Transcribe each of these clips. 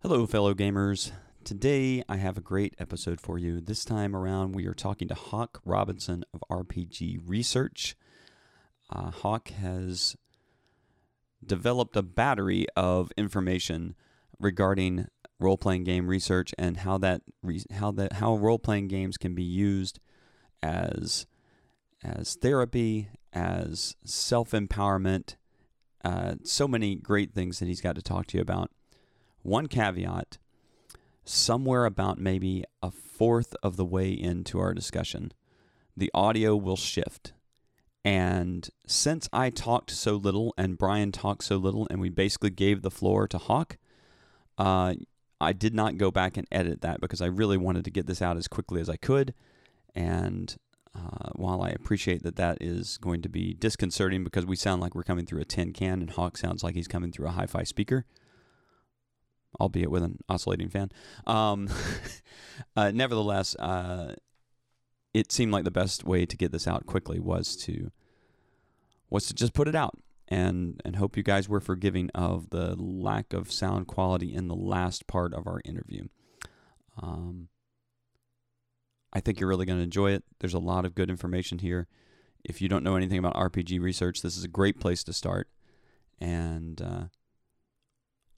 Hello, fellow gamers. Today I have a great episode for you. This time around, we are talking to Hawk Robinson of RPG Research. Uh, Hawk has developed a battery of information regarding role-playing game research and how that how that how role-playing games can be used as as therapy, as self-empowerment. Uh, so many great things that he's got to talk to you about. One caveat somewhere about maybe a fourth of the way into our discussion, the audio will shift. And since I talked so little and Brian talked so little, and we basically gave the floor to Hawk, uh, I did not go back and edit that because I really wanted to get this out as quickly as I could. And uh, while I appreciate that that is going to be disconcerting because we sound like we're coming through a tin can and Hawk sounds like he's coming through a hi fi speaker, albeit with an oscillating fan. Um, uh, nevertheless, uh, it seemed like the best way to get this out quickly was to was to just put it out and and hope you guys were forgiving of the lack of sound quality in the last part of our interview. Um, I think you're really going to enjoy it. There's a lot of good information here. If you don't know anything about RPG research, this is a great place to start. And uh,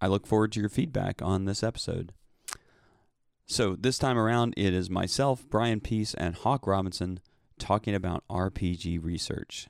I look forward to your feedback on this episode. So, this time around, it is myself, Brian Peace, and Hawk Robinson talking about RPG research.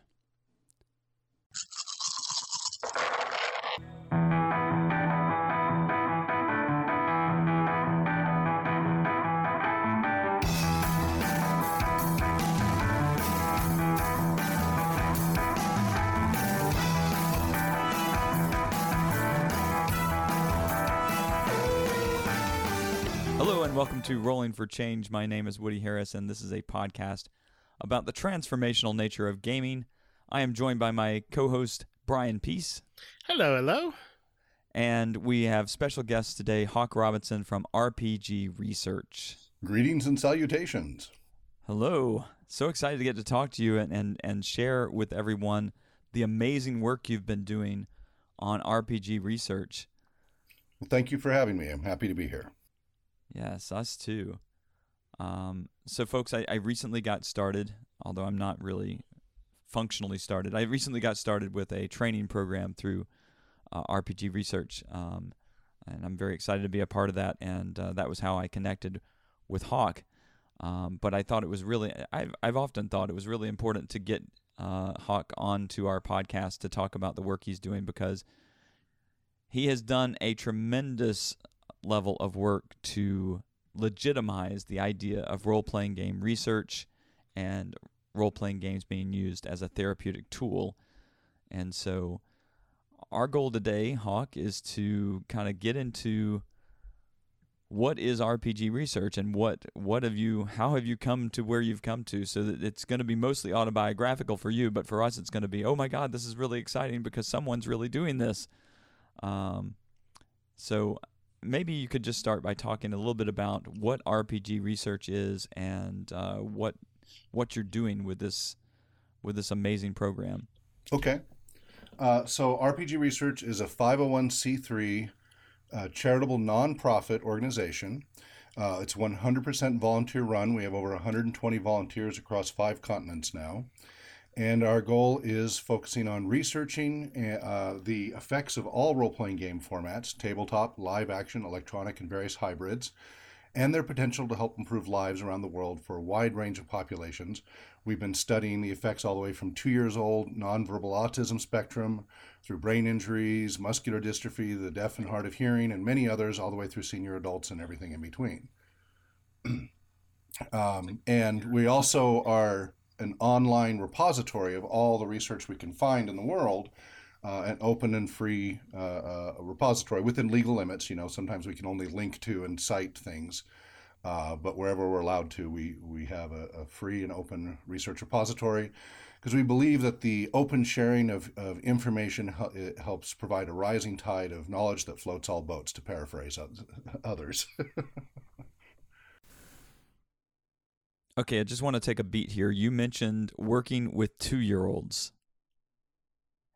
Welcome to Rolling for Change. My name is Woody Harris, and this is a podcast about the transformational nature of gaming. I am joined by my co host, Brian Peace, Hello, hello. and we have special guests today, Hawk Robinson from RPG Research. Greetings and salutations. Hello. So excited to get to talk to you and, and, and share with everyone the amazing work you've been doing on RPG research. Well, thank you for having me. I'm happy to be here. Yes, us too. Um, so, folks, I, I recently got started, although I'm not really functionally started. I recently got started with a training program through uh, RPG Research, um, and I'm very excited to be a part of that. And uh, that was how I connected with Hawk. Um, but I thought it was really, I've, I've often thought it was really important to get uh, Hawk onto our podcast to talk about the work he's doing because he has done a tremendous level of work to legitimize the idea of role playing game research and role playing games being used as a therapeutic tool. And so, our goal today, Hawk, is to kind of get into what is RPG research and what what have you how have you come to where you've come to so that it's going to be mostly autobiographical for you but for us it's going to be oh my god this is really exciting because someone's really doing this um, so maybe you could just start by talking a little bit about what RPG research is and uh, what what you're doing with this with this amazing program. Okay. Uh, so, RPG Research is a 501c3 uh, charitable nonprofit organization. Uh, it's 100% volunteer run. We have over 120 volunteers across five continents now. And our goal is focusing on researching uh, the effects of all role playing game formats tabletop, live action, electronic, and various hybrids and their potential to help improve lives around the world for a wide range of populations. We've been studying the effects all the way from two years old, nonverbal autism spectrum, through brain injuries, muscular dystrophy, the deaf and hard of hearing, and many others, all the way through senior adults and everything in between. um, and we also are an online repository of all the research we can find in the world uh, an open and free uh, uh, repository within legal limits. You know, sometimes we can only link to and cite things, uh, but wherever we're allowed to, we we have a, a free and open research repository because we believe that the open sharing of, of information helps provide a rising tide of knowledge that floats all boats, to paraphrase others. okay, I just want to take a beat here. You mentioned working with two year olds.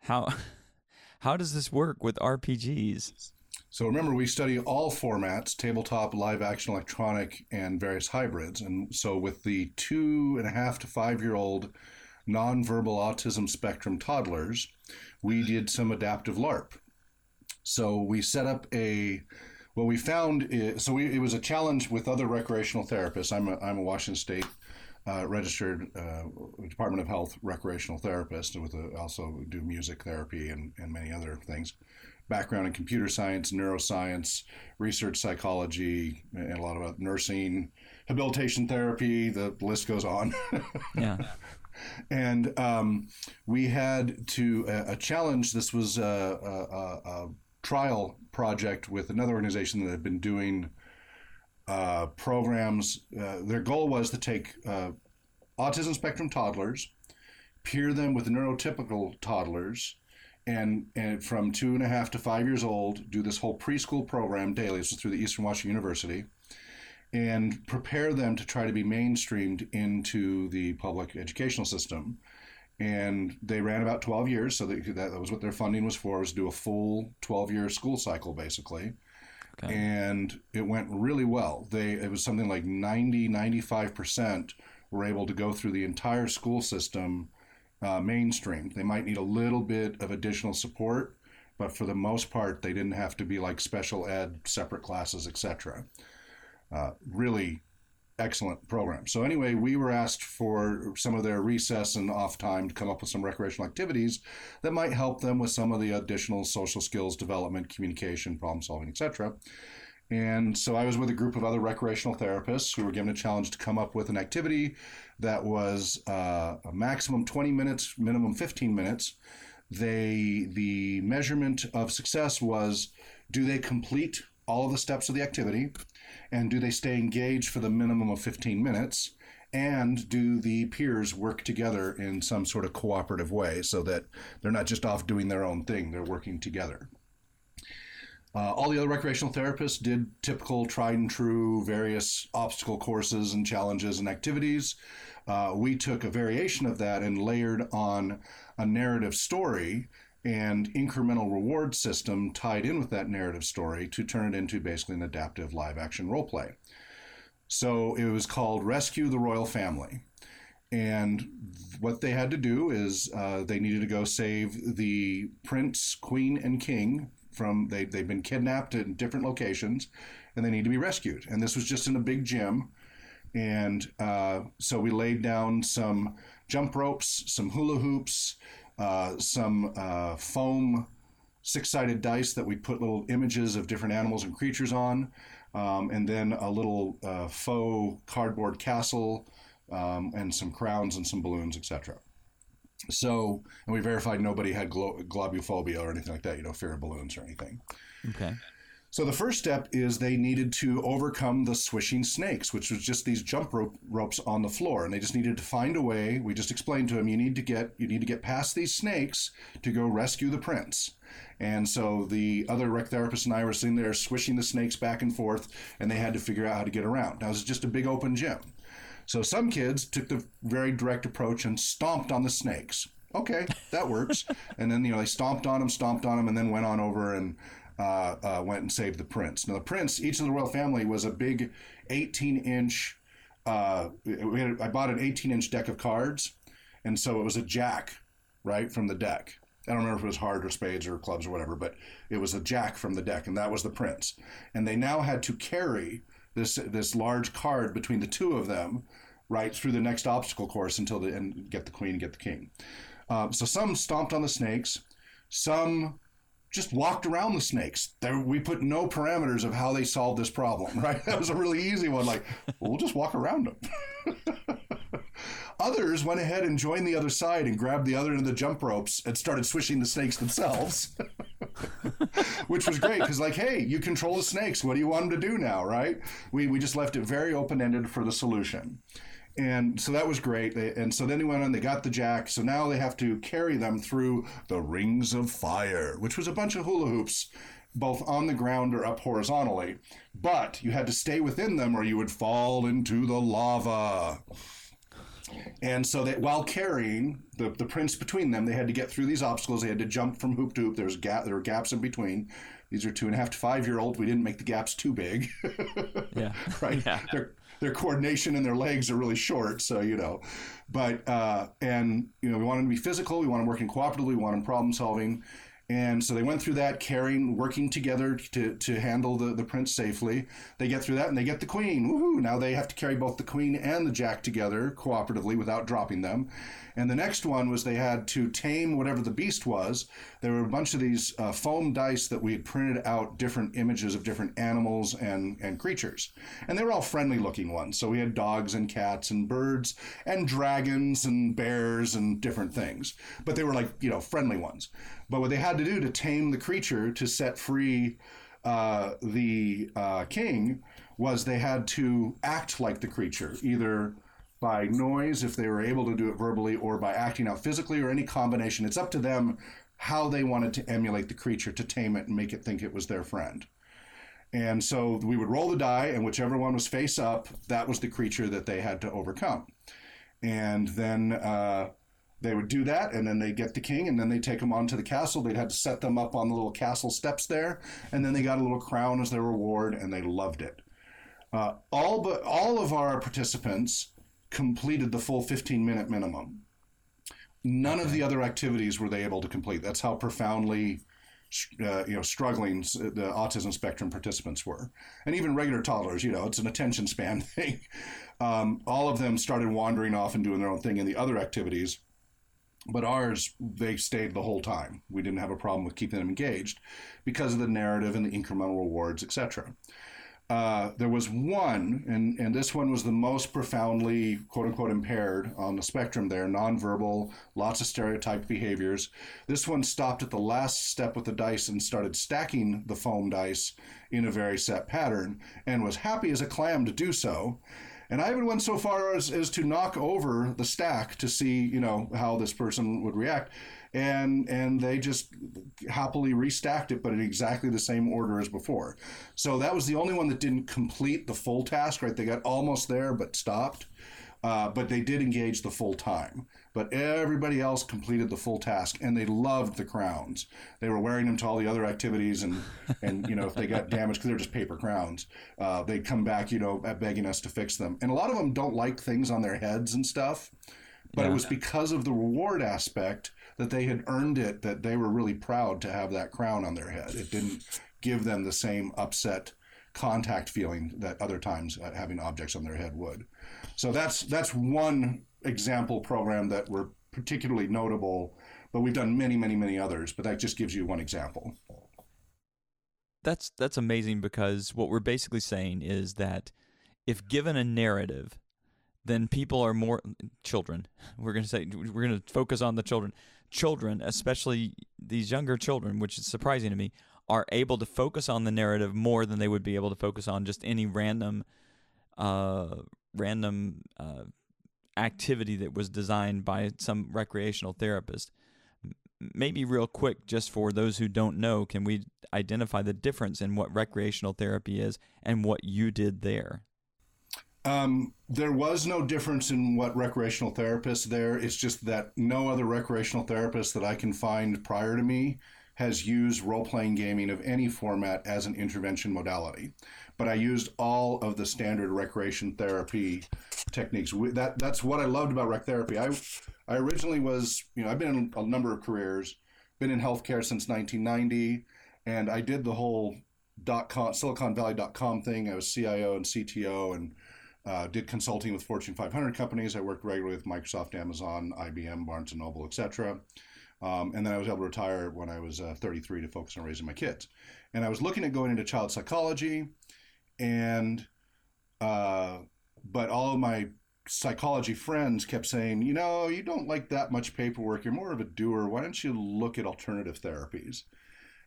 How how does this work with RPGs? So remember, we study all formats tabletop, live action, electronic, and various hybrids. And so with the two and a half to five year old nonverbal autism spectrum toddlers, we did some adaptive LARP. So we set up a what we found is so we, it was a challenge with other recreational therapists. I'm a, I'm a Washington State uh, registered uh, Department of Health recreational therapist with a, also do music therapy and, and many other things background in computer science, neuroscience, research psychology, and a lot about nursing, habilitation therapy. The list goes on. yeah. And um, we had to uh, a challenge. This was a, a, a, trial project with another organization that had been doing uh, programs. Uh, their goal was to take uh, autism spectrum toddlers, peer them with neurotypical toddlers, and and from two and a half to five years old, do this whole preschool program daily. This is through the Eastern Washington University, and prepare them to try to be mainstreamed into the public educational system. And they ran about 12 years, so that, that was what their funding was for, was to do a full 12 year school cycle, basically. Okay. And it went really well. They It was something like 90, 95% were able to go through the entire school system uh, mainstream. They might need a little bit of additional support, but for the most part, they didn't have to be like special ed, separate classes, etc. Uh, really excellent program. So anyway, we were asked for some of their recess and off time to come up with some recreational activities that might help them with some of the additional social skills development, communication, problem solving, etc. And so I was with a group of other recreational therapists who were given a challenge to come up with an activity that was uh, a maximum 20 minutes, minimum 15 minutes. They the measurement of success was do they complete all of the steps of the activity and do they stay engaged for the minimum of 15 minutes and do the peers work together in some sort of cooperative way so that they're not just off doing their own thing they're working together uh, all the other recreational therapists did typical tried and true various obstacle courses and challenges and activities. Uh, we took a variation of that and layered on a narrative story and incremental reward system tied in with that narrative story to turn it into basically an adaptive live action role play. So it was called Rescue the Royal Family. And what they had to do is uh, they needed to go save the prince, queen, and king from they they've been kidnapped in different locations, and they need to be rescued. And this was just in a big gym, and uh, so we laid down some jump ropes, some hula hoops, uh, some uh, foam six-sided dice that we put little images of different animals and creatures on, um, and then a little uh, faux cardboard castle, um, and some crowns and some balloons, etc. So, and we verified nobody had glo- globophobia or anything like that, you know, fear of balloons or anything. Okay. So the first step is they needed to overcome the swishing snakes, which was just these jump rope ropes on the floor, and they just needed to find a way. We just explained to them, you need to get you need to get past these snakes to go rescue the prince. And so the other rec therapist and I were sitting there swishing the snakes back and forth, and they had to figure out how to get around. Now it was just a big open gym. So some kids took the very direct approach and stomped on the snakes. Okay, that works. and then you know they stomped on them, stomped on them, and then went on over and uh, uh, went and saved the prince. Now the prince, each of the royal family was a big 18 inch. Uh, I bought an 18 inch deck of cards, and so it was a jack, right from the deck. I don't remember if it was heart or spades or clubs or whatever, but it was a jack from the deck, and that was the prince. And they now had to carry this this large card between the two of them right through the next obstacle course until the and get the queen, get the king. Uh, so some stomped on the snakes, some just walked around the snakes. There, we put no parameters of how they solved this problem. Right, that was a really easy one. Like, well, we'll just walk around them. Others went ahead and joined the other side and grabbed the other end of the jump ropes and started swishing the snakes themselves, which was great because, like, hey, you control the snakes. What do you want them to do now, right? We, we just left it very open ended for the solution. And so that was great. And so then they went on, they got the jack. So now they have to carry them through the rings of fire, which was a bunch of hula hoops both on the ground or up horizontally, but you had to stay within them or you would fall into the lava. And so that while carrying the, the prince between them, they had to get through these obstacles. They had to jump from hoop to hoop. There was gap, there were gaps in between. these are two and a half to five year old. We didn't make the gaps too big. yeah. right. Yeah. Their, their coordination and their legs are really short. So, you know, but, uh, and, you know, we want them to be physical. We want them working cooperatively. We want them problem solving. And so they went through that, carrying, working together to, to handle the, the prince safely. They get through that and they get the queen. Woohoo! Now they have to carry both the queen and the jack together cooperatively without dropping them. And the next one was they had to tame whatever the beast was. There were a bunch of these uh, foam dice that we had printed out different images of different animals and, and creatures. And they were all friendly looking ones. So we had dogs and cats and birds and dragons and bears and different things. But they were like, you know, friendly ones. But what they had to do to tame the creature to set free uh, the uh, king was they had to act like the creature, either by noise if they were able to do it verbally or by acting out physically or any combination. It's up to them how they wanted to emulate the creature to tame it and make it think it was their friend. And so we would roll the die, and whichever one was face up, that was the creature that they had to overcome. And then uh, they would do that, and then they'd get the king, and then they'd take them onto the castle. They'd have to set them up on the little castle steps there, and then they got a little crown as their reward, and they loved it. Uh, all but all of our participants completed the full 15 minute minimum. None okay. of the other activities were they able to complete. That's how profoundly uh, you know struggling the autism spectrum participants were, and even regular toddlers. You know, it's an attention span thing. Um, all of them started wandering off and doing their own thing in the other activities, but ours they stayed the whole time. We didn't have a problem with keeping them engaged because of the narrative and the incremental rewards, etc. Uh, there was one, and, and this one was the most profoundly quote unquote impaired on the spectrum there, nonverbal, lots of stereotyped behaviors. This one stopped at the last step with the dice and started stacking the foam dice in a very set pattern and was happy as a clam to do so. And I even went so far as, as to knock over the stack to see, you know, how this person would react and and they just happily restacked it, but in exactly the same order as before. So that was the only one that didn't complete the full task. Right, they got almost there but stopped. Uh, but they did engage the full time. But everybody else completed the full task, and they loved the crowns. They were wearing them to all the other activities, and and you know if they got damaged because they're just paper crowns, uh, they'd come back, you know, begging us to fix them. And a lot of them don't like things on their heads and stuff. But yeah. it was because of the reward aspect that they had earned it, that they were really proud to have that crown on their head. It didn't give them the same upset contact feeling that other times uh, having objects on their head would. So that's that's one example program that were particularly notable, but we've done many, many, many others. But that just gives you one example. That's that's amazing because what we're basically saying is that if given a narrative, then people are more children. We're going to say we're going to focus on the children children, especially these younger children, which is surprising to me, are able to focus on the narrative more than they would be able to focus on just any random, uh, random uh, activity that was designed by some recreational therapist. Maybe real quick, just for those who don't know, can we identify the difference in what recreational therapy is and what you did there? Um, there was no difference in what recreational therapists there. It's just that no other recreational therapist that I can find prior to me has used role playing gaming of any format as an intervention modality. But I used all of the standard recreation therapy techniques. That that's what I loved about rec therapy. I I originally was you know I've been in a number of careers, been in healthcare since 1990, and I did the whole dot com Silicon Valley dot com thing. I was CIO and CTO and uh, did consulting with Fortune 500 companies. I worked regularly with Microsoft, Amazon, IBM, Barnes and Noble, etc. Um, and then I was able to retire when I was uh, 33 to focus on raising my kids. And I was looking at going into child psychology, and uh, but all of my psychology friends kept saying, you know, you don't like that much paperwork. You're more of a doer. Why don't you look at alternative therapies?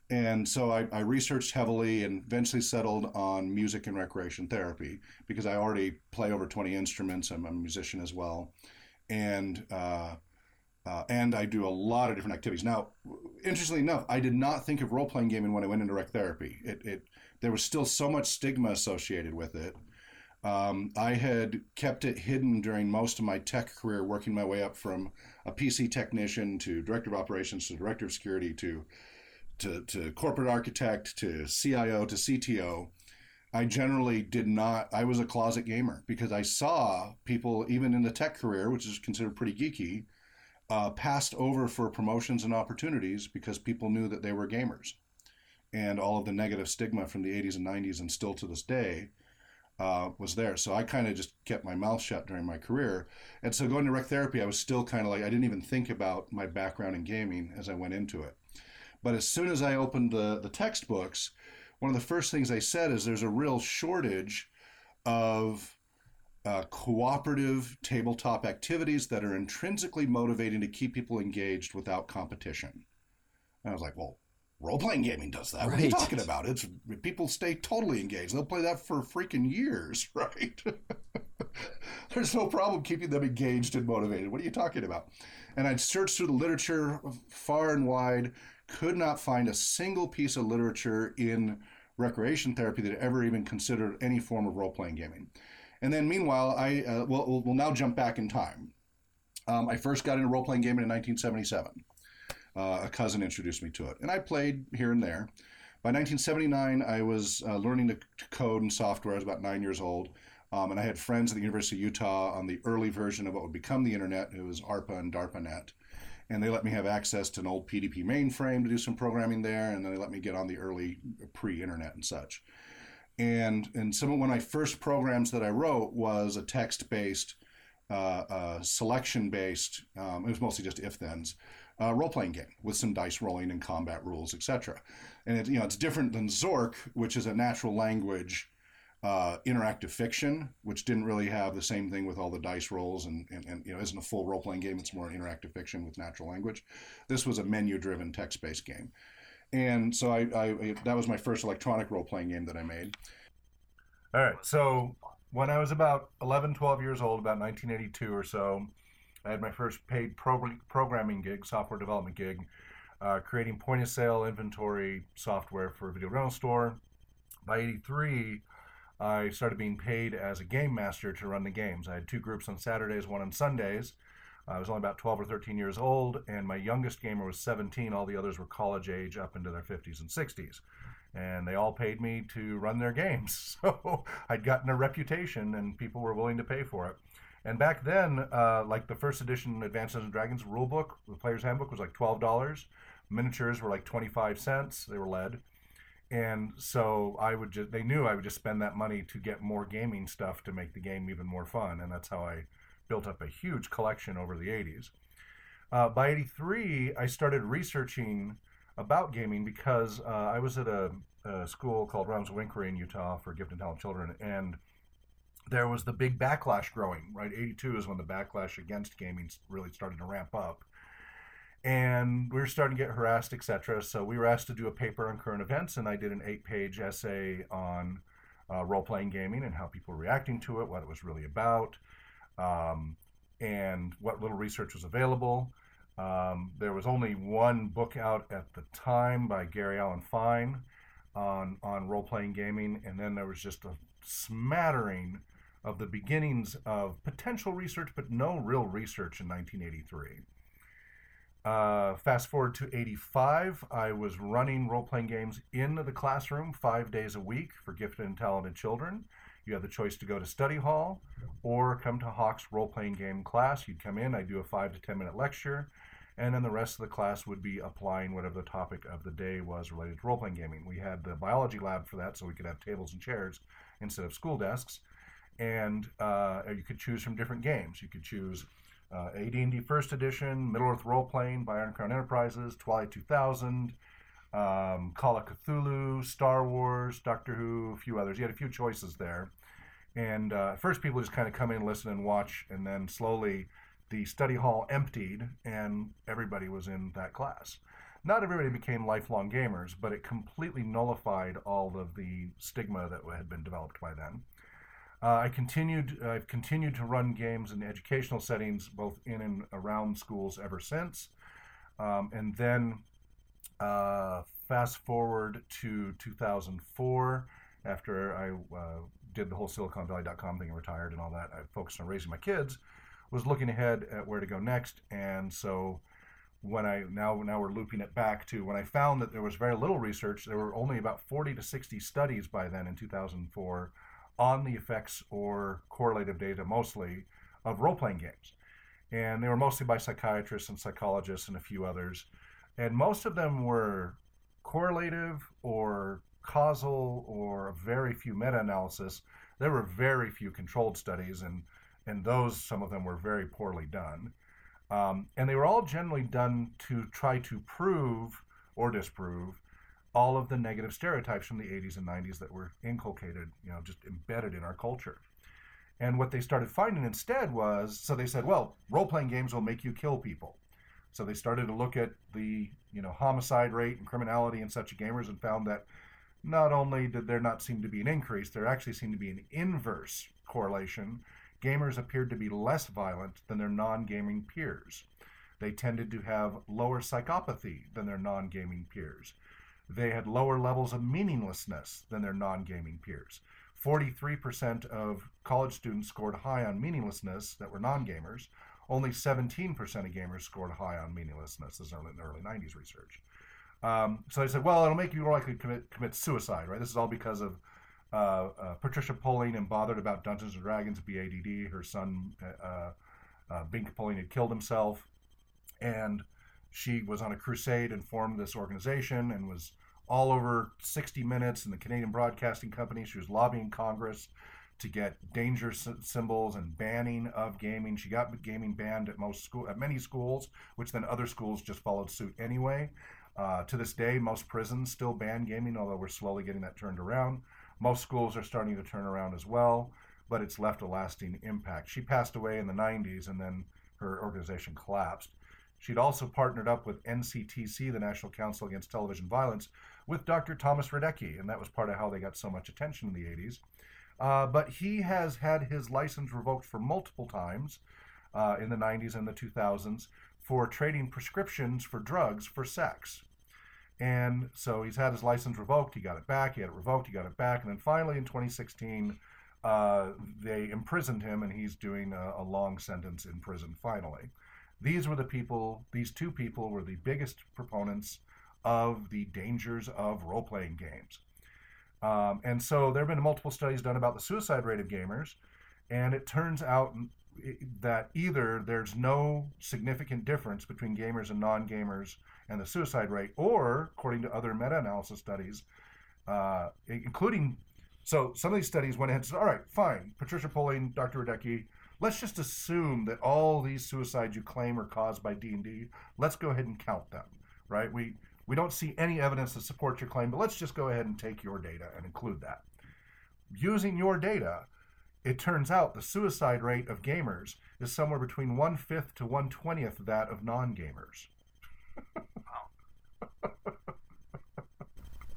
And so I, I, researched heavily and eventually settled on music and recreation therapy because I already play over 20 instruments. I'm a musician as well. And, uh, uh, and I do a lot of different activities. Now, interestingly enough, I did not think of role playing gaming when I went into rec therapy. It, it, there was still so much stigma associated with it. Um, I had kept it hidden during most of my tech career, working my way up from a PC technician to director of operations to director of security to to, to corporate architect to CIO to CTO, I generally did not. I was a closet gamer because I saw people, even in the tech career, which is considered pretty geeky, uh, passed over for promotions and opportunities because people knew that they were gamers. And all of the negative stigma from the 80s and 90s and still to this day uh, was there. So I kind of just kept my mouth shut during my career. And so going to rec therapy, I was still kind of like, I didn't even think about my background in gaming as I went into it. But as soon as I opened the, the textbooks, one of the first things I said is there's a real shortage of uh, cooperative tabletop activities that are intrinsically motivating to keep people engaged without competition. And I was like, well, role playing gaming does that. Right. What are you talking about? It's people stay totally engaged. They'll play that for freaking years, right? There's no problem keeping them engaged and motivated. What are you talking about? And I'd searched through the literature far and wide, could not find a single piece of literature in recreation therapy that ever even considered any form of role playing gaming. And then meanwhile, I uh, will will now jump back in time. Um, I first got into role playing gaming in 1977. Uh, a cousin introduced me to it, and I played here and there. By 1979, I was uh, learning to, code and software. I was about nine years old, um, and I had friends at the University of Utah on the early version of what would become the internet. It was ARPA and DARPANET, and they let me have access to an old PDP mainframe to do some programming there, and then they let me get on the early pre-internet and such and and some of of my first programs that I wrote was a text based, uh, uh, selection based. Um, it was mostly just if thens. Uh, role playing game with some dice rolling and combat rules, etc. And it, you know it's different than Zork, which is a natural language uh, interactive fiction, which didn't really have the same thing with all the dice rolls and, and, and you know isn't a full role playing game. It's more interactive fiction with natural language. This was a menu driven text based game. And so I, I that was my first electronic role playing game that I made. All right. So when I was about 11, 12 years old, about 1982 or so, I had my first paid pro- programming gig, software development gig, uh, creating point of sale inventory software for a video rental store. By 83, I started being paid as a game master to run the games. I had two groups on Saturdays, one on Sundays. I was only about 12 or 13 years old, and my youngest gamer was 17. All the others were college age up into their 50s and 60s. And they all paid me to run their games. So I'd gotten a reputation, and people were willing to pay for it. And back then, uh, like the first edition Advanced Dungeons and Dragons rulebook, the player's handbook was like $12. Miniatures were like 25 cents, they were lead. And so I would just, they knew I would just spend that money to get more gaming stuff to make the game even more fun. And that's how I built up a huge collection over the 80s. Uh, by 83, I started researching about gaming because uh, I was at a, a, school called Realms of Inquiry in Utah for gifted and talented children, and there was the big backlash growing, right? 82 is when the backlash against gaming really started to ramp up. And we were starting to get harassed, etc. So we were asked to do a paper on current events, and I did an eight page essay on uh, role playing gaming and how people were reacting to it, what it was really about um, and what little research was available. Um, there was only one book out at the time by Gary Alan Fine on on role playing gaming, and then there was just a smattering of the beginnings of potential research, but no real research in 1983. Uh, fast forward to 85, I was running role playing games in the classroom five days a week for gifted and talented children. You have the choice to go to study hall or come to Hawk's role playing game class. You'd come in, I'd do a five to 10 minute lecture, and then the rest of the class would be applying whatever the topic of the day was related to role playing gaming. We had the biology lab for that, so we could have tables and chairs instead of school desks. And uh, you could choose from different games. You could choose uh, AD&D First Edition, Middle Earth Role Playing by Iron Crown Enterprises, Twilight 2000, um, Call of Cthulhu, Star Wars, Doctor Who, a few others. You had a few choices there. And uh, first, people just kind of come in, listen, and watch, and then slowly the study hall emptied, and everybody was in that class. Not everybody became lifelong gamers, but it completely nullified all of the stigma that had been developed by then. Uh, I continued. I've continued to run games in educational settings, both in and around schools, ever since. Um, and then, uh, fast forward to 2004, after I uh, did the whole SiliconValley.com thing and retired and all that. I focused on raising my kids, was looking ahead at where to go next, and so when I now now we're looping it back to when I found that there was very little research. There were only about 40 to 60 studies by then in 2004 on the effects or correlative data mostly of role playing games, and they were mostly by psychiatrists and psychologists and a few others, and most of them were correlative or causal or very few meta-analysis. There were very few controlled studies, and and those some of them were very poorly done. Um, and they were all generally done to try to prove or disprove all of the negative stereotypes from the 80s and 90s that were inculcated, you know, just embedded in our culture. And what they started finding instead was so they said, well, role playing games will make you kill people. So they started to look at the, you know, homicide rate and criminality in such gamers and found that not only did there not seem to be an increase, there actually seemed to be an inverse correlation gamers appeared to be less violent than their non gaming peers. They tended to have lower psychopathy than their non gaming peers. They had lower levels of meaninglessness than their non gaming peers. 43% of college students scored high on meaninglessness that were non gamers. Only 17% of gamers scored high on meaninglessness. This is in the early 90s research. Um, so they said, well, it'll make you more likely to commit, commit suicide, right? This is all because of uh, uh, Patricia Pulling and bothered about Dungeons and Dragons, BADD. Her son, uh, uh, Bink Pulling, had killed himself, and she was on a crusade and formed this organization and was all over 60 Minutes and the Canadian Broadcasting Company. She was lobbying Congress to get danger symbols and banning of gaming. She got gaming banned at most school at many schools, which then other schools just followed suit anyway. Uh, to this day, most prisons still ban gaming, although we're slowly getting that turned around. Most schools are starting to turn around as well, but it's left a lasting impact. She passed away in the 90s and then her organization collapsed. She'd also partnered up with NCTV, the National Council Against Television Violence, with Dr. Thomas Radecki, and that was part of how they got so much attention in the 80s. Uh, but he has had his license revoked for multiple times uh, in the 90s and the 2000s for trading prescriptions for drugs for sex. And so he's had his license revoked. He got it back. He had it revoked. He got it back. And then finally in 2016, uh, they imprisoned him, and he's doing a, a, long sentence in prison finally. These were the people, these two people were the biggest proponents of the dangers of role playing games. Um, and so there have been multiple studies done about the suicide rate of gamers, and it turns out that either there's no significant difference between gamers and non gamers and the suicide rate, or according to other meta-analysis studies, uh, including so some of these studies went ahead and said, all right, fine, Patricia Pulling, Dr. Radecki, let's just assume that all these suicides you claim are caused by D&D, let's go ahead and count them, right? We we don't see any evidence to support your claim, but let's just go ahead and take your data and include that. Using your data, it turns out the suicide rate of gamers is somewhere between one fifth to one twentieth that of non gamers.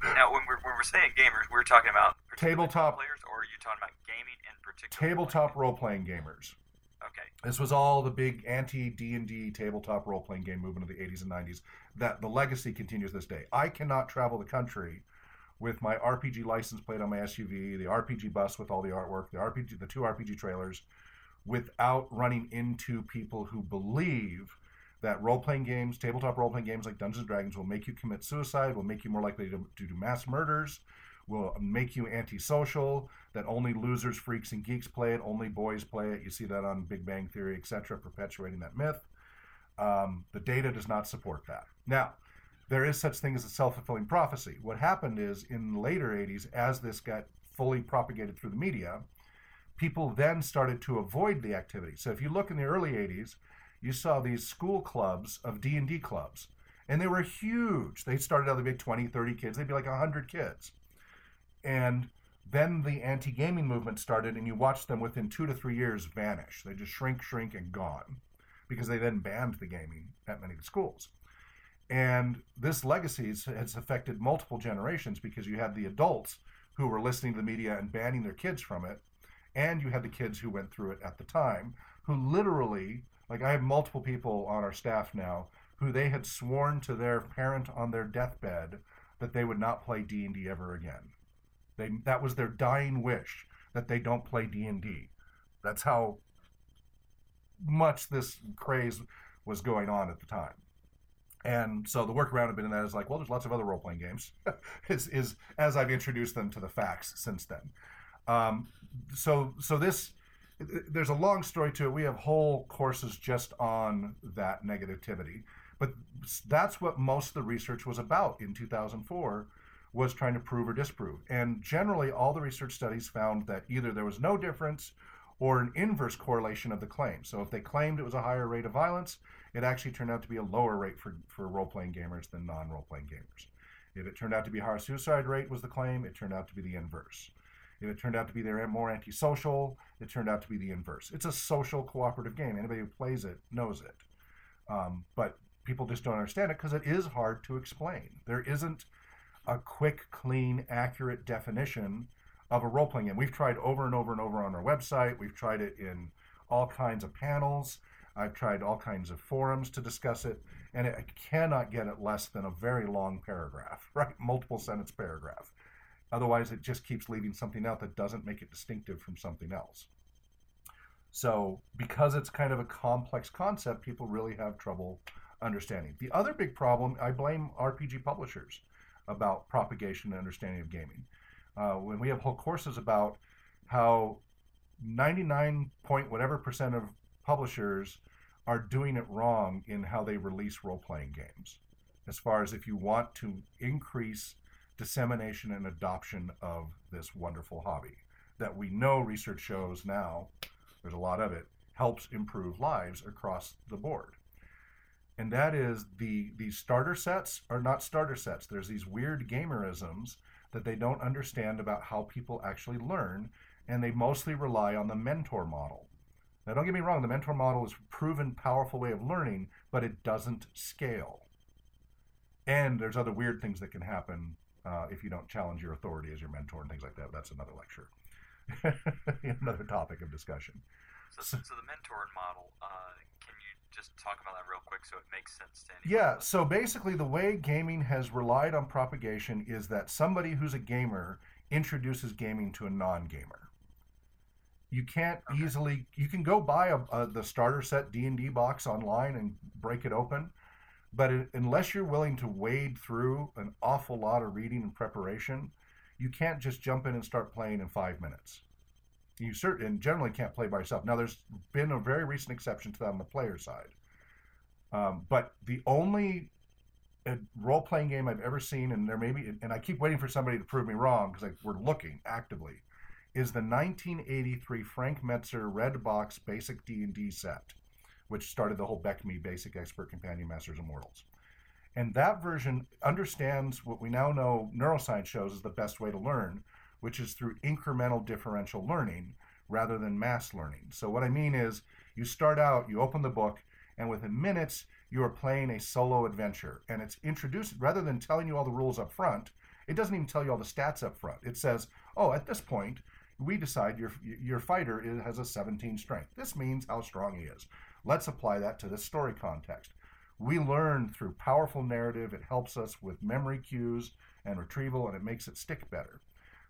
now, when we're, when we're saying gamers, we're talking about tabletop players, or are you talking about gaming in particular? Tabletop role playing gamers. Okay. This was all the big anti D and D tabletop role playing game movement of the 80s and 90s. That the legacy continues this day. I cannot travel the country with my RPG license plate on my SUV, the RPG bus with all the artwork, the RPG, the two RPG trailers, without running into people who believe that role playing games, tabletop role playing games like Dungeons and Dragons, will make you commit suicide, will make you more likely to, to do mass murders, will make you antisocial, that only losers, freaks, and geeks play it, only boys play it. You see that on Big Bang Theory, etc., perpetuating that myth. Um, the data does not support that. Now, there is such thing as a self-fulfilling prophecy. What happened is in the later 80s, as this got fully propagated through the media, people then started to avoid the activity. So if you look in the early 80s, you saw these school clubs of D&D clubs. And they were huge. They started out to be 20, 30 kids. They'd be like 100 kids. And then the anti-gaming movement started, and you watched them within two to three years vanish. They just shrink, shrink, and gone because they then banned the gaming at many schools. And this legacy has affected multiple generations because you had the adults who were listening to the media and banning their kids from it, and you had the kids who went through it at the time, who literally, like I have multiple people on our staff now, who they had sworn to their parent on their deathbed that they would not play D&D ever again. They that was their dying wish that they don't play D&D. That's how much this craze was going on at the time. And so the workaround had been in that is like, well, there's lots of other role playing games. is is as I've introduced them to the facts since then. Um, so so this there's a long story to it. We have whole courses just on that negativity, but that's what most of the research was about in 2004 was trying to prove or disprove. And generally, all the research studies found that either there was no difference or an inverse correlation of the claim. So if they claimed it was a higher rate of violence, it actually turned out to be a lower rate for, for role playing gamers than non role playing gamers. If it turned out to be higher suicide rate was the claim, it turned out to be the inverse. If it turned out to be they're more antisocial, it turned out to be the inverse. It's a social cooperative game. Anybody who plays it knows it. Um, but people just don't understand it because it is hard to explain. There isn't a quick, clean, accurate definition of a role playing game. We've tried over and over and over on our website. We've tried it in all kinds of panels. I've tried all kinds of forums to discuss it, and it, I cannot get it less than a very long paragraph, right? Multiple sentence paragraph. Otherwise, it just keeps leaving something out that doesn't make it distinctive from something else. So, because it's kind of a complex concept, people really have trouble understanding. The other big problem, I blame RPG publishers about propagation and understanding of gaming. Uh, when we have whole courses about how 99 point whatever percent of publishers are doing it wrong in how they release role playing games. As far as if you want to increase dissemination and adoption of this wonderful hobby that we know research shows now, there's a lot of it, helps improve lives across the board. And that is the these starter sets are not starter sets. There's these weird gamerisms that they don't understand about how people actually learn, and they mostly rely on the mentor model. Now, don't get me wrong, the mentor model is a proven powerful way of learning, but it doesn't scale. And there's other weird things that can happen uh, if you don't challenge your authority as your mentor and things like that. That's another lecture, another topic of discussion. So, so the mentor model, uh, just talk about that real quick so it makes sense to anyone? Yeah, so basically, the way gaming has relied on propagation is that somebody who's a gamer introduces gaming to a non gamer. You can't Okay. easily. You can go buy a, a the starter set D and D box online and break it open, but it, unless you're willing to wade through an awful lot of reading and preparation, you can't just jump in and start playing in five minutes. You certainly generally can't play by yourself. Now, there's been a very recent exception to that on the player side, um, but the only uh role playing game I've ever seen, and there may be, and I keep waiting for somebody to prove me wrong because we're looking actively is the 1983 Frank Mentzer Red Box Basic D&D set, which started the whole BECMI Basic Expert Companion Masters Immortals. And that version understands what we now know neuroscience shows is the best way to learn, which is through incremental differential learning rather than mass learning. So what I mean is you start out, you open the book, and within minutes you are playing a solo adventure. And it's introduced rather than telling you all the rules up front, it doesn't even tell you all the stats up front. It says, "Oh, at this point, we decide your your fighter is, has a 17 strength. This means how strong he is. Let's apply that to this story context. We learn through powerful narrative. It helps us with memory cues and retrieval, and it makes it stick better.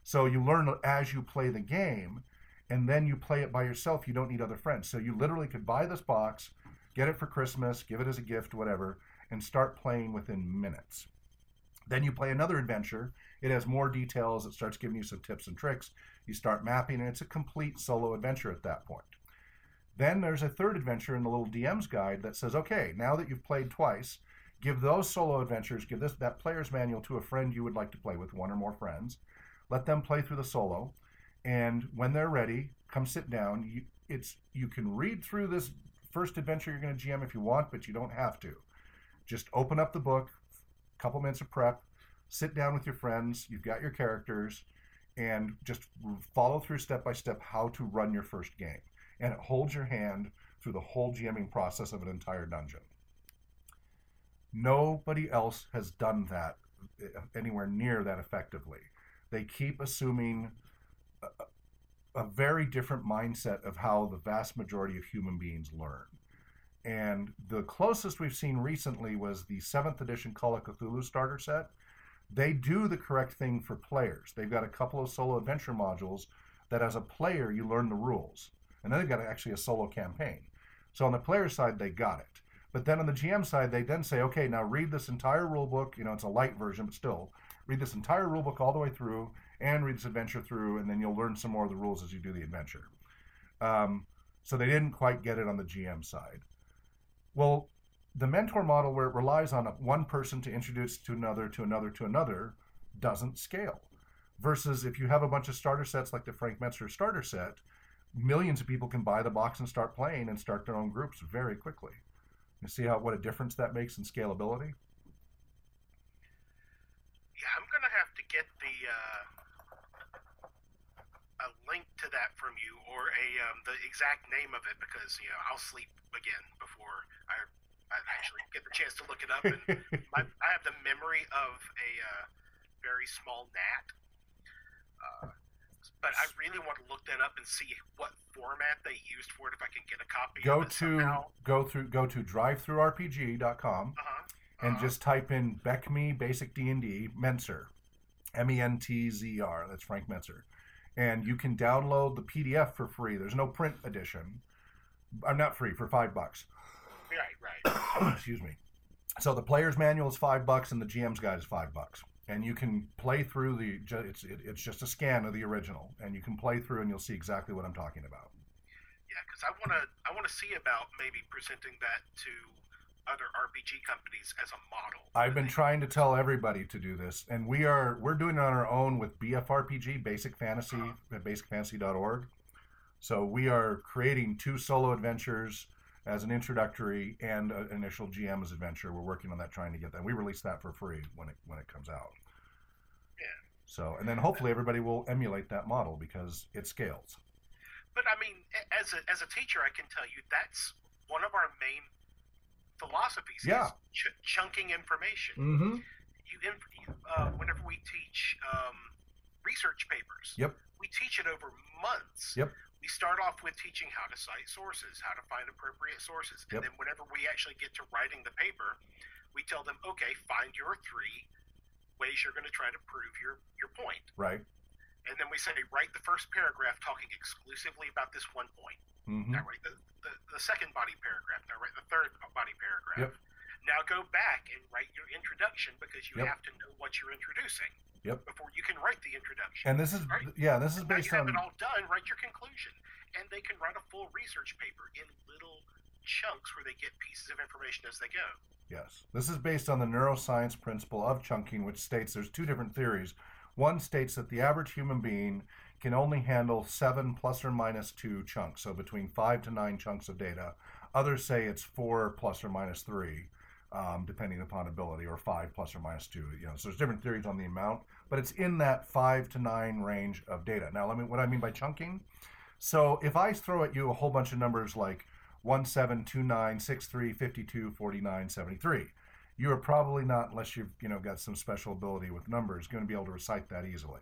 So you learn as you play the game, and then you play it by yourself. You don't need other friends. So you literally could buy this box, get it for Christmas, give it as a gift, whatever, and start playing within minutes. Then you play another adventure. It has more details. It starts giving you some tips and tricks. You start mapping, and it's a complete solo adventure at that point. Then there's a third adventure in the little DM's guide that says, okay, now that you've played twice, give those solo adventures, give this that player's manual to a friend you would like to play with, one or more friends. Let them play through the solo, and when they're ready, come sit down. You, it's you can read through this first adventure you're going to GM if you want, but you don't have to. Just open up the book, a couple minutes of prep, sit down with your friends. You've got your characters, and just follow through step by step how to run your first game. And it holds your hand through the whole GMing process of an entire dungeon. Nobody else has done that uh, anywhere near that effectively. They keep assuming a, a very different mindset of how the vast majority of human beings learn. And the closest we've seen recently was the seventh edition Call of Cthulhu starter set. They do the correct thing for players. They've got a couple of solo adventure modules that, as a player, you learn the rules. And then they've got actually a solo campaign. So on the player side, they got it. But then on the GM side, they then say, okay, now read this entire rule book. You know, it's a light version, but still, read this entire rule book all the way through and read this adventure through, and then you'll learn some more of the rules as you do the adventure. Um, so they didn't quite get it on the GM side. Well, the mentor model, where it relies on one person to introduce to another, to another, to another, doesn't scale. Versus if you have a bunch of starter sets like the Frank Mentzer starter set, millions of people can buy the box and start playing and start their own groups very quickly. You see how what a difference that makes in scalability? Yeah, I'm gonna have to get the uh, a link to that from you or a um, the exact name of it because you know I'll sleep again before I, I actually get the chance to look it up. And my, I have the memory of a uh, very small gnat. Uh, but I really want to look that up and see what format they used for it. If I can get a copy. Go of it to somehow. go through go to drivethrurpg.com Uh-huh. And Uh-huh. just type in BECMI Basic D and D Mentzer, M E N T Z R. That's Frank Mentzer, and you can download the PDF for free. There's no print edition. I'm not free for five bucks. right, right. Excuse me. So the player's manual is five bucks, and the GM's guide is five bucks. And you can play through the. It's it, it's just a scan of the original, and you can play through, and you'll see exactly what I'm talking about. Yeah, because I want to I want to see about maybe presenting that to other RPG companies as a model. I've been trying to tell everybody to do this, and we are we're doing it on our own with BFRPG, Basic Fantasy uh-huh. at basicfantasy.org. So we are creating two solo adventures as an introductory and an initial GM's adventure. We're working on that, trying to get that. We release that for free when it when it comes out. Yeah. So and then hopefully everybody will emulate that model because it scales. But I mean, as a as a teacher, I can tell you that's one of our main philosophies. Yeah. Ch- chunking information. Mm-hmm. You uh, whenever we teach um, research papers. Yep. We teach it over months. Yep. We start off with teaching how to cite sources, how to find appropriate sources, and Yep. then whenever we actually get to writing the paper, we tell them, okay, find your three ways you're going to try to prove your your point. Right. And then we say, write the first paragraph talking exclusively about this one point. Mm-hmm. Now write the, the, the second body paragraph. Now write the third body paragraph. Yep. Now go back and write your introduction because you Yep. have to know what you're introducing Yep. before you can write the introduction. And this is Right. yeah, this is now based you have on it all done, write your conclusion. And they can write a full research paper in little chunks where they get pieces of information as they go. Yes. This is based on the neuroscience principle of chunking, which states there's two different theories. One states that the average human being can only handle seven plus or minus two chunks, so between five to nine chunks of data. Others say it's four plus or minus three, um, depending upon ability, or five plus or minus two. You know, so there's different theories on the amount, but it's in that five to nine range of data. Now, let me what I mean by chunking. So if I throw at you a whole bunch of numbers like 1, 7, 2, 9, 6, 3, 52, 49, 73. You are probably not, unless you've you know got some special ability with numbers, going to be able to recite that easily.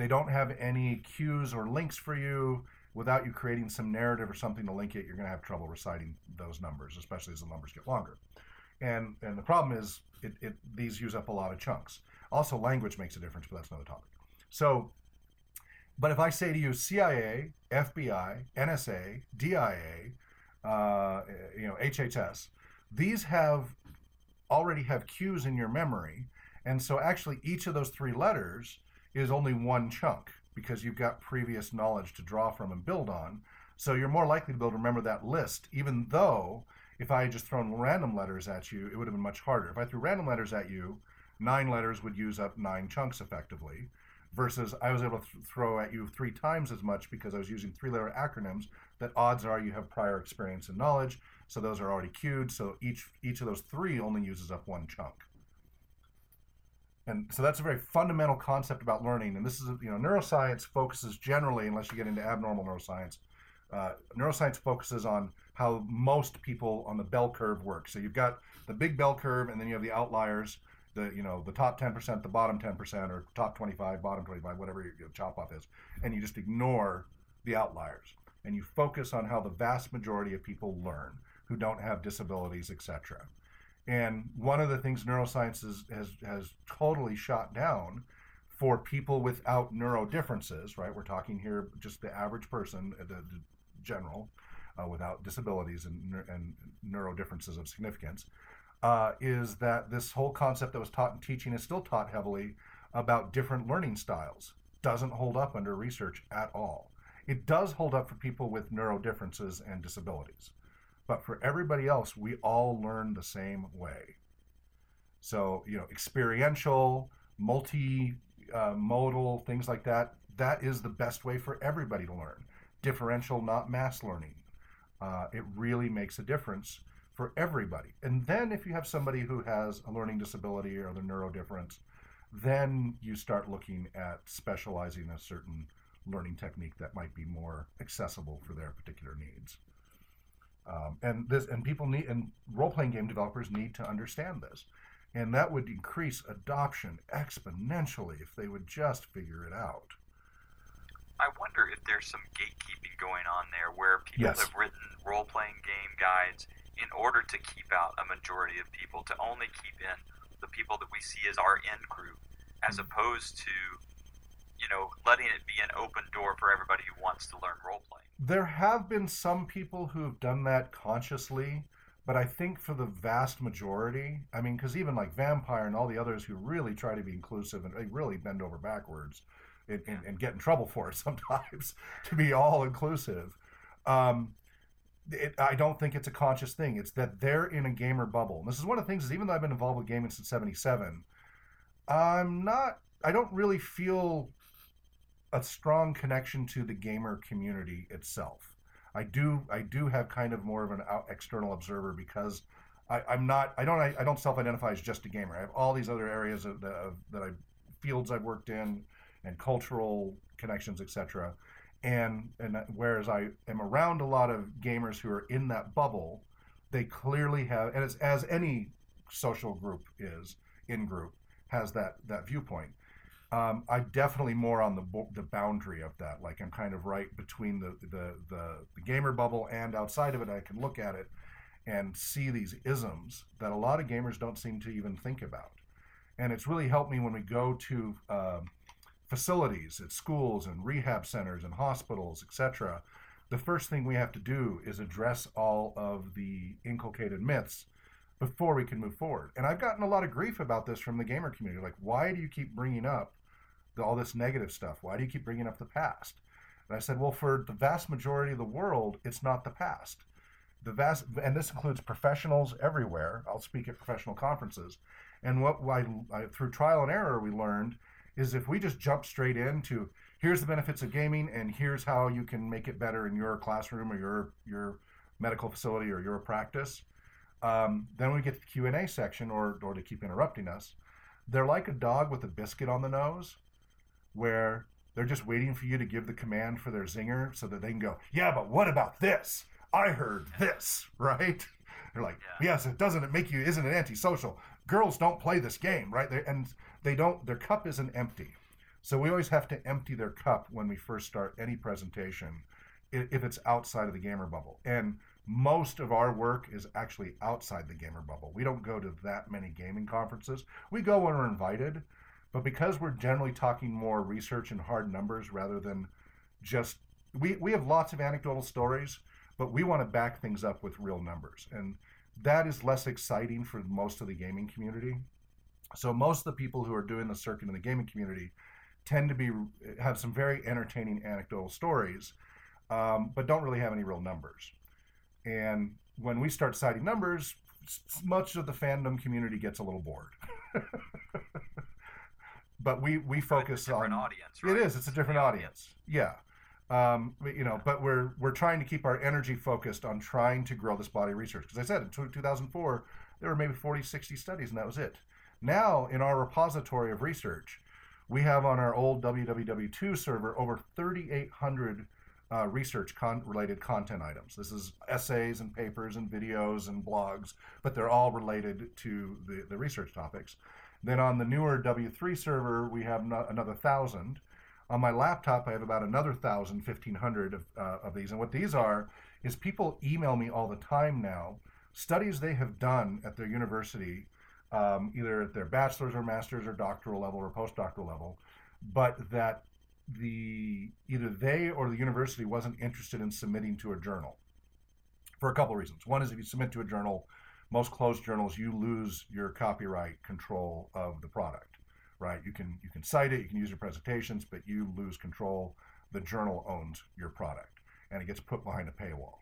They don't have any cues or links for you. Without you creating some narrative or something to link it, you're going to have trouble reciting those numbers, especially as the numbers get longer. And and the problem is, it, it these use up a lot of chunks. Also, language makes a difference, but that's another topic. So, but if I say to you, CIA, FBI, NSA, DIA, uh, you know, HHS, these have already have cues in your memory, and so actually each of those three letters is only one chunk because you've got previous knowledge to draw from and build on. So you're more likely to be able to remember that list, even though if I had just thrown random letters at you, it would have been much harder. If I threw random letters at you, nine letters would use up nine chunks effectively versus I was able to th- throw at you three times as much because I was using three letter acronyms that odds are you have prior experience and knowledge. So those are already queued. So each each of those three only uses up one chunk. And so that's a very fundamental concept about learning. And this is, you know, neuroscience focuses generally, unless you get into abnormal neuroscience, uh, neuroscience focuses on how most people on the bell curve work. So you've got the big bell curve, and then you have the outliers, the you know the top 10%, the bottom 10%, or top 25, bottom 25, whatever your, your chop off is, and you just ignore the outliers, and you focus on how the vast majority of people learn who don't have disabilities, etc. And one of the things neuroscience is, has has totally shot down for people without neuro differences, right? We're talking here just the average person, uh, the, the general. uh, without disabilities and, and neuro differences of significance, uh, is that this whole concept that was taught in teaching is still taught heavily about different learning styles. Doesn't hold up under research at all. It does hold up for people with neuro differences and disabilities. But for everybody else, we all learn the same way. So, you know, experiential, multi uh, modal, things like that, that is the best way for everybody to learn. Differential, not mass learning. Uh, it really makes a difference for everybody. And then if you have somebody who has a learning disability or the neuro difference, then you start looking at specializing a certain learning technique that might be more accessible for their particular needs. Um, and this and people need and role playing game developers need to understand this, and that would increase adoption exponentially if they would just figure it out. I wonder if there's some gatekeeping going on there where people Yes. have written role playing game guides in order to keep out a majority of people, to only keep in the people that we see as our end group, as Mm. opposed to, you know, letting it be an open door for everybody who wants to learn role playing. There have been some people who have done that consciously, but I think for the vast majority, I mean, because even like Vampire and all the others who really try to be inclusive and they really bend over backwards and, and, and get in trouble for it sometimes to be all inclusive. Um, it, I don't think it's a conscious thing. It's that they're in a gamer bubble. And this is one of the things is even though I've been involved with gaming since '77, I'm not. I don't really feel a strong connection to the gamer community itself. I do. I do have kind of more of an out, external observer because I, I'm not. I don't. I, I don't self-identify as just a gamer. I have all these other areas of, of that I fields I've worked in and cultural connections, etc. And and whereas I am around a lot of gamers who are in that bubble, they clearly have, and as, as any social group is in group has that that viewpoint. Um, I'm definitely more on the the boundary of that. Like I'm kind of right between the, the the the gamer bubble and outside of it. I can look at it and see these isms that a lot of gamers don't seem to even think about. And it's really helped me when we go to um, facilities at schools and rehab centers and hospitals, etc. The first thing we have to do is address all of the inculcated myths before we can move forward. And I've gotten a lot of grief about this from the gamer community. Like, why do you keep bringing up all this negative stuff? Why do you keep bringing up the past? And I said, well, for the vast majority of the world, it's not the past. The vast, and this includes professionals everywhere. I'll speak at professional conferences. And what I, I, through trial and error we learned is if we just jump straight into here's the benefits of gaming and here's how you can make it better in your classroom or your your medical facility or your practice, um, then we get to the Q and A section, or or to keep interrupting us, they're like a dog with a biscuit on the nose, where they're just waiting for you to give the command for their zinger so that they can go, yeah, but what about this? I heard this, right? They're like, Yeah. yes, it doesn't it make you? Isn't it antisocial? Girls don't play this game, right? they and they don't. Their cup isn't empty, so we always have to empty their cup when we first start any presentation, if it's outside of the gamer bubble. And most of our work is actually outside the gamer bubble. We don't go to that many gaming conferences. We go when we're invited, but because we're generally talking more research and hard numbers rather than just we, we have lots of anecdotal stories, but we want to back things up with real numbers. And that is less exciting for most of the gaming community. So most of the people who are doing the circuit in the gaming community tend to be have some very entertaining anecdotal stories, um, but don't really have any real numbers. And when we start citing numbers, much of the fandom community gets a little bored. but we we focus It's a different on audience, right? it is. It's a different audience. Yeah. Um, you know, but we're we're trying to keep our energy focused on trying to grow this body of research. Because I said in tw- 2004 there were maybe 40, 60 studies, and that was it. Now in our repository of research, we have on our old www2 server over 3,800 uh, research con- related content items. This is essays and papers and videos and blogs, but they're all related to the, the research topics. Then on the newer W3 server, we have no- another thousand. On my laptop, I have about another thousand, fifteen hundred of, uh, of these. And what these are is people email me all the time now studies they have done at their university, um, either at their bachelor's or master's or doctoral level or postdoctoral level, but that the either they or the university wasn't interested in submitting to a journal. for a couple of reasons. One is if you submit to a journal, most closed journals, you lose your copyright control of the product, right? You can you can cite it, you can use your presentations, but you lose control. The journal owns your product, and it gets put behind a paywall.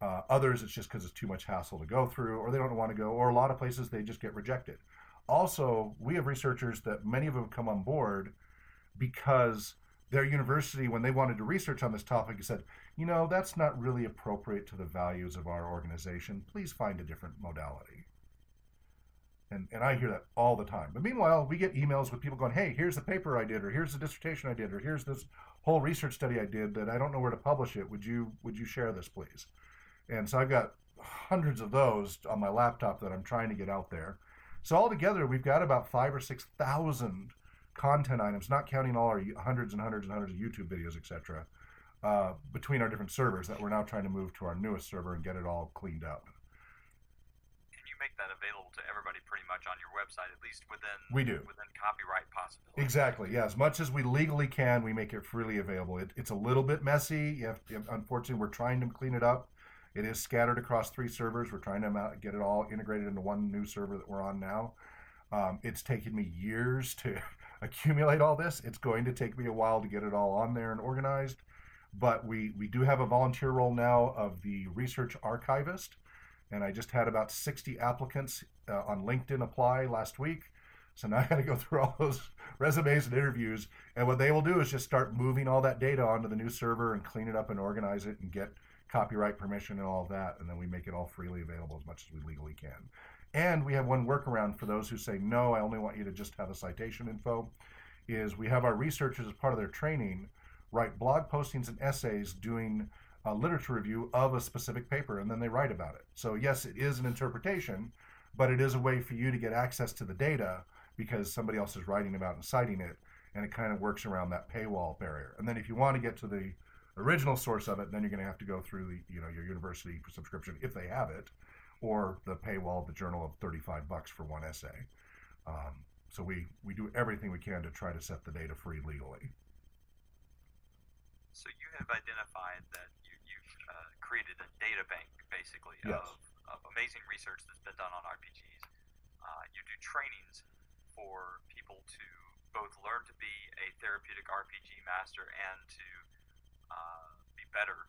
Uh, others, it's just because it's too much hassle to go through, or they don't want to go, or a lot of places they just get rejected. Also, we have researchers that many of them come on board because their university, when they wanted to research on this topic, said, you know, that's not really appropriate to the values of our organization. Please find a different modality. And, and I hear that all the time. But meanwhile, we get emails with people going, hey, here's the paper I did, or here's the dissertation I did, or here's this whole research study I did that I don't know where to publish it. Would you would you share this, please? And so I've got hundreds of those on my laptop that I'm trying to get out there. So altogether, we've got about five or six thousand content items, not counting all our hundreds and hundreds and hundreds of YouTube videos, etc., uh, between our different servers that we're now trying to move to our newest server and get it all cleaned up. Can you make that available to everybody pretty much on your website, at least within we do within copyright possibilities? Exactly. Yeah, as much as we legally can, we make it freely available. It, it's a little bit messy. You have, you have, unfortunately, we're trying to clean it up. It is scattered across three servers. We're trying to get it all integrated into one new server that we're on now. Um, it's taken me years to accumulate all this. It's going to take me a while to get it all on there and organized. But we, we do have a volunteer role now of the research archivist. And I just had about 60 applicants uh, on LinkedIn apply last week. So now I got to go through all those resumes and interviews. And what they will do is just start moving all that data onto the new server and clean it up and organize it and get copyright permission and all of that. And then we make it all freely available as much as we legally can. And we have one workaround for those who say, no, I only want you to just have a citation info, is we have our researchers as part of their training write blog postings and essays doing a literature review of a specific paper, and then they write about it. So yes, it is an interpretation, but it is a way for you to get access to the data because somebody else is writing about and citing it, and it kind of works around that paywall barrier. And then if you want to get to the original source of it, then you're going to have to go through the you know your university subscription if they have it, or the paywall of the journal of 35 bucks for one essay. Um, so we, we do everything we can to try to set the data free legally. So you have identified that you, you've uh, created a data bank, basically, yes. of, of amazing research that's been done on RPGs. Uh, you do trainings for people to both learn to be a therapeutic RPG master and to uh, be better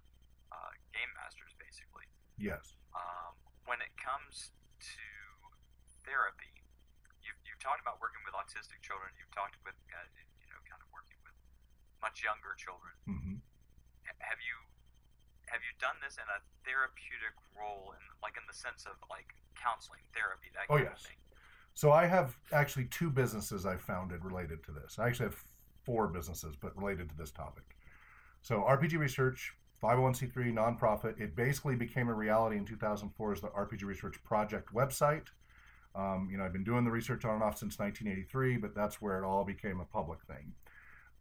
uh, game masters, basically. Yes. Um, when it comes to therapy, you've, you've talked about working with autistic children. You've talked with, uh, you know, kind of working with much younger children. Mm-hmm. Have you have you done this in a therapeutic role, in like in the sense of like counseling, therapy, that oh, yes. So I have actually two businesses I founded related to this. I actually have four businesses, but related to this topic. So RPG Research 501c3 nonprofit. It basically became a reality in 2004 as the RPG Research Project website. Um, you know, I've been doing the research on and off since 1983, but that's where it all became a public thing.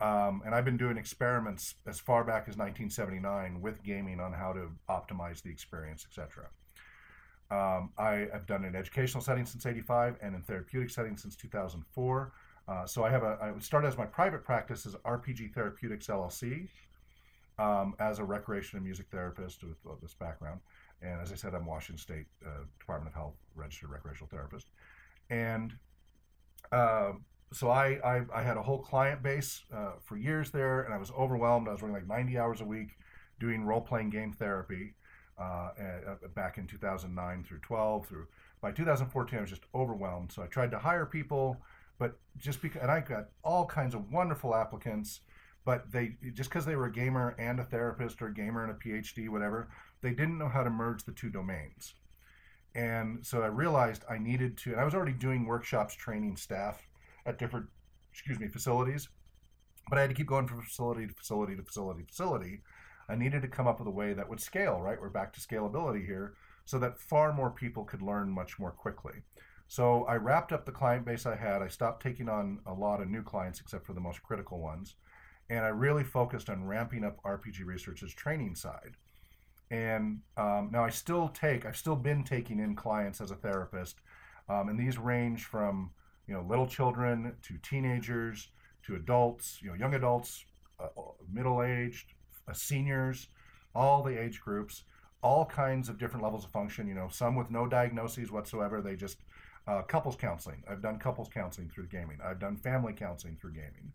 Um, and I've been doing experiments as far back as 1979 with gaming on how to optimize the experience, etc. Um, I have done in educational settings since 85 and in therapeutic settings since 2004. Uh, so I have a, I started as my private practice as RPG Therapeutics LLC, um, as a recreation and music therapist with uh, this background. And as I said, I'm Washington State uh, Department of Health registered recreational therapist. And uh, so I, I, I, had a whole client base uh, for years there, and I was overwhelmed. I was working like 90 hours a week doing role playing game therapy uh, back in 2009 through 12. Through by 2014, I was just overwhelmed. So I tried to hire people, but just because, and I got all kinds of wonderful applicants but they just because they were a gamer and a therapist or a gamer and a phd whatever they didn't know how to merge the two domains and so i realized i needed to and i was already doing workshops training staff at different excuse me facilities but i had to keep going from facility to facility to facility to facility. I needed to come up with a way that would scale right? We're back to scalability here so that far more people could learn much more quickly. So i wrapped up the client base i had. I stopped taking on a lot of new clients except for the most critical ones and I really focused on ramping up RPG Research's training side. And um, now I still take, I've still been taking in clients as a therapist, um, and these range from you know little children to teenagers to adults, you know young adults, uh, middle aged, uh, seniors, all the age groups. all kinds of different levels of function. You know, some with no diagnoses whatsoever. They just uh, couples counseling. I've done couples counseling through gaming. I've done family counseling through gaming.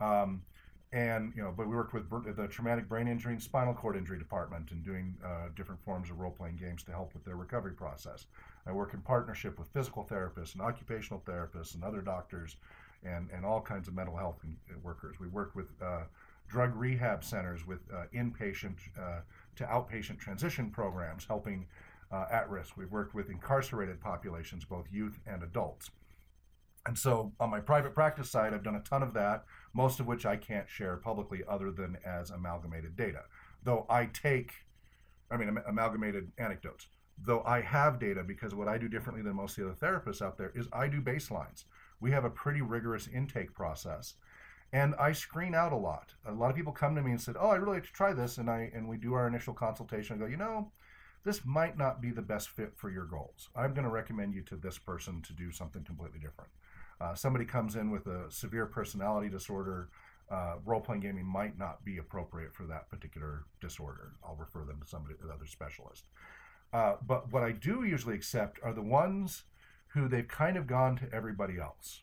Um, and you know, but we worked with the traumatic brain injury and spinal cord injury department and doing uh, different forms of role playing games to help with their recovery process. I work in partnership with physical therapists and occupational therapists and other doctors, and and all kinds of mental health workers. We work with uh, drug rehab centers with uh, inpatient uh, to outpatient transition programs, helping uh, at risk. We've worked with incarcerated populations, both youth and adults. And so on my private practice side, I've done a ton of that, most of which I can't share publicly other than as amalgamated data. Though I take, I mean, amalgamated anecdotes. Though I have data because what I do differently than most of the other therapists out there is I do baselines. We have a pretty rigorous intake process. And I screen out a lot. A lot of people come to me and said, "Oh, I'd really like to try this," and I and we do our initial consultation. and go, you know, this might not be the best fit for your goals. I'm going to recommend you to this person to do something completely different. Uh, somebody comes in with a severe personality disorder, uh, role playing gaming might not be appropriate for that particular disorder. I'll refer them to somebody, another specialist. Uh, but what I do usually accept are the ones who they've kind of gone to everybody else.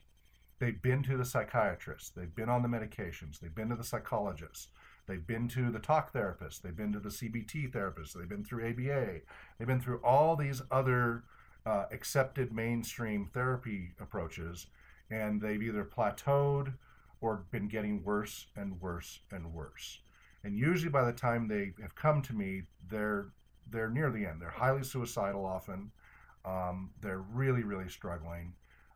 They've been to the psychiatrist, they've been on the medications, they've been to the psychologist, they've been to the talk therapist, they've been to the CBT therapist, they've been through ABA, they've been through all these other uh, accepted mainstream therapy approaches and they've either plateaued or been getting worse and worse and worse. And usually by the time they have come to me, they're they're near the end. They're highly suicidal often. Um, they're really really struggling.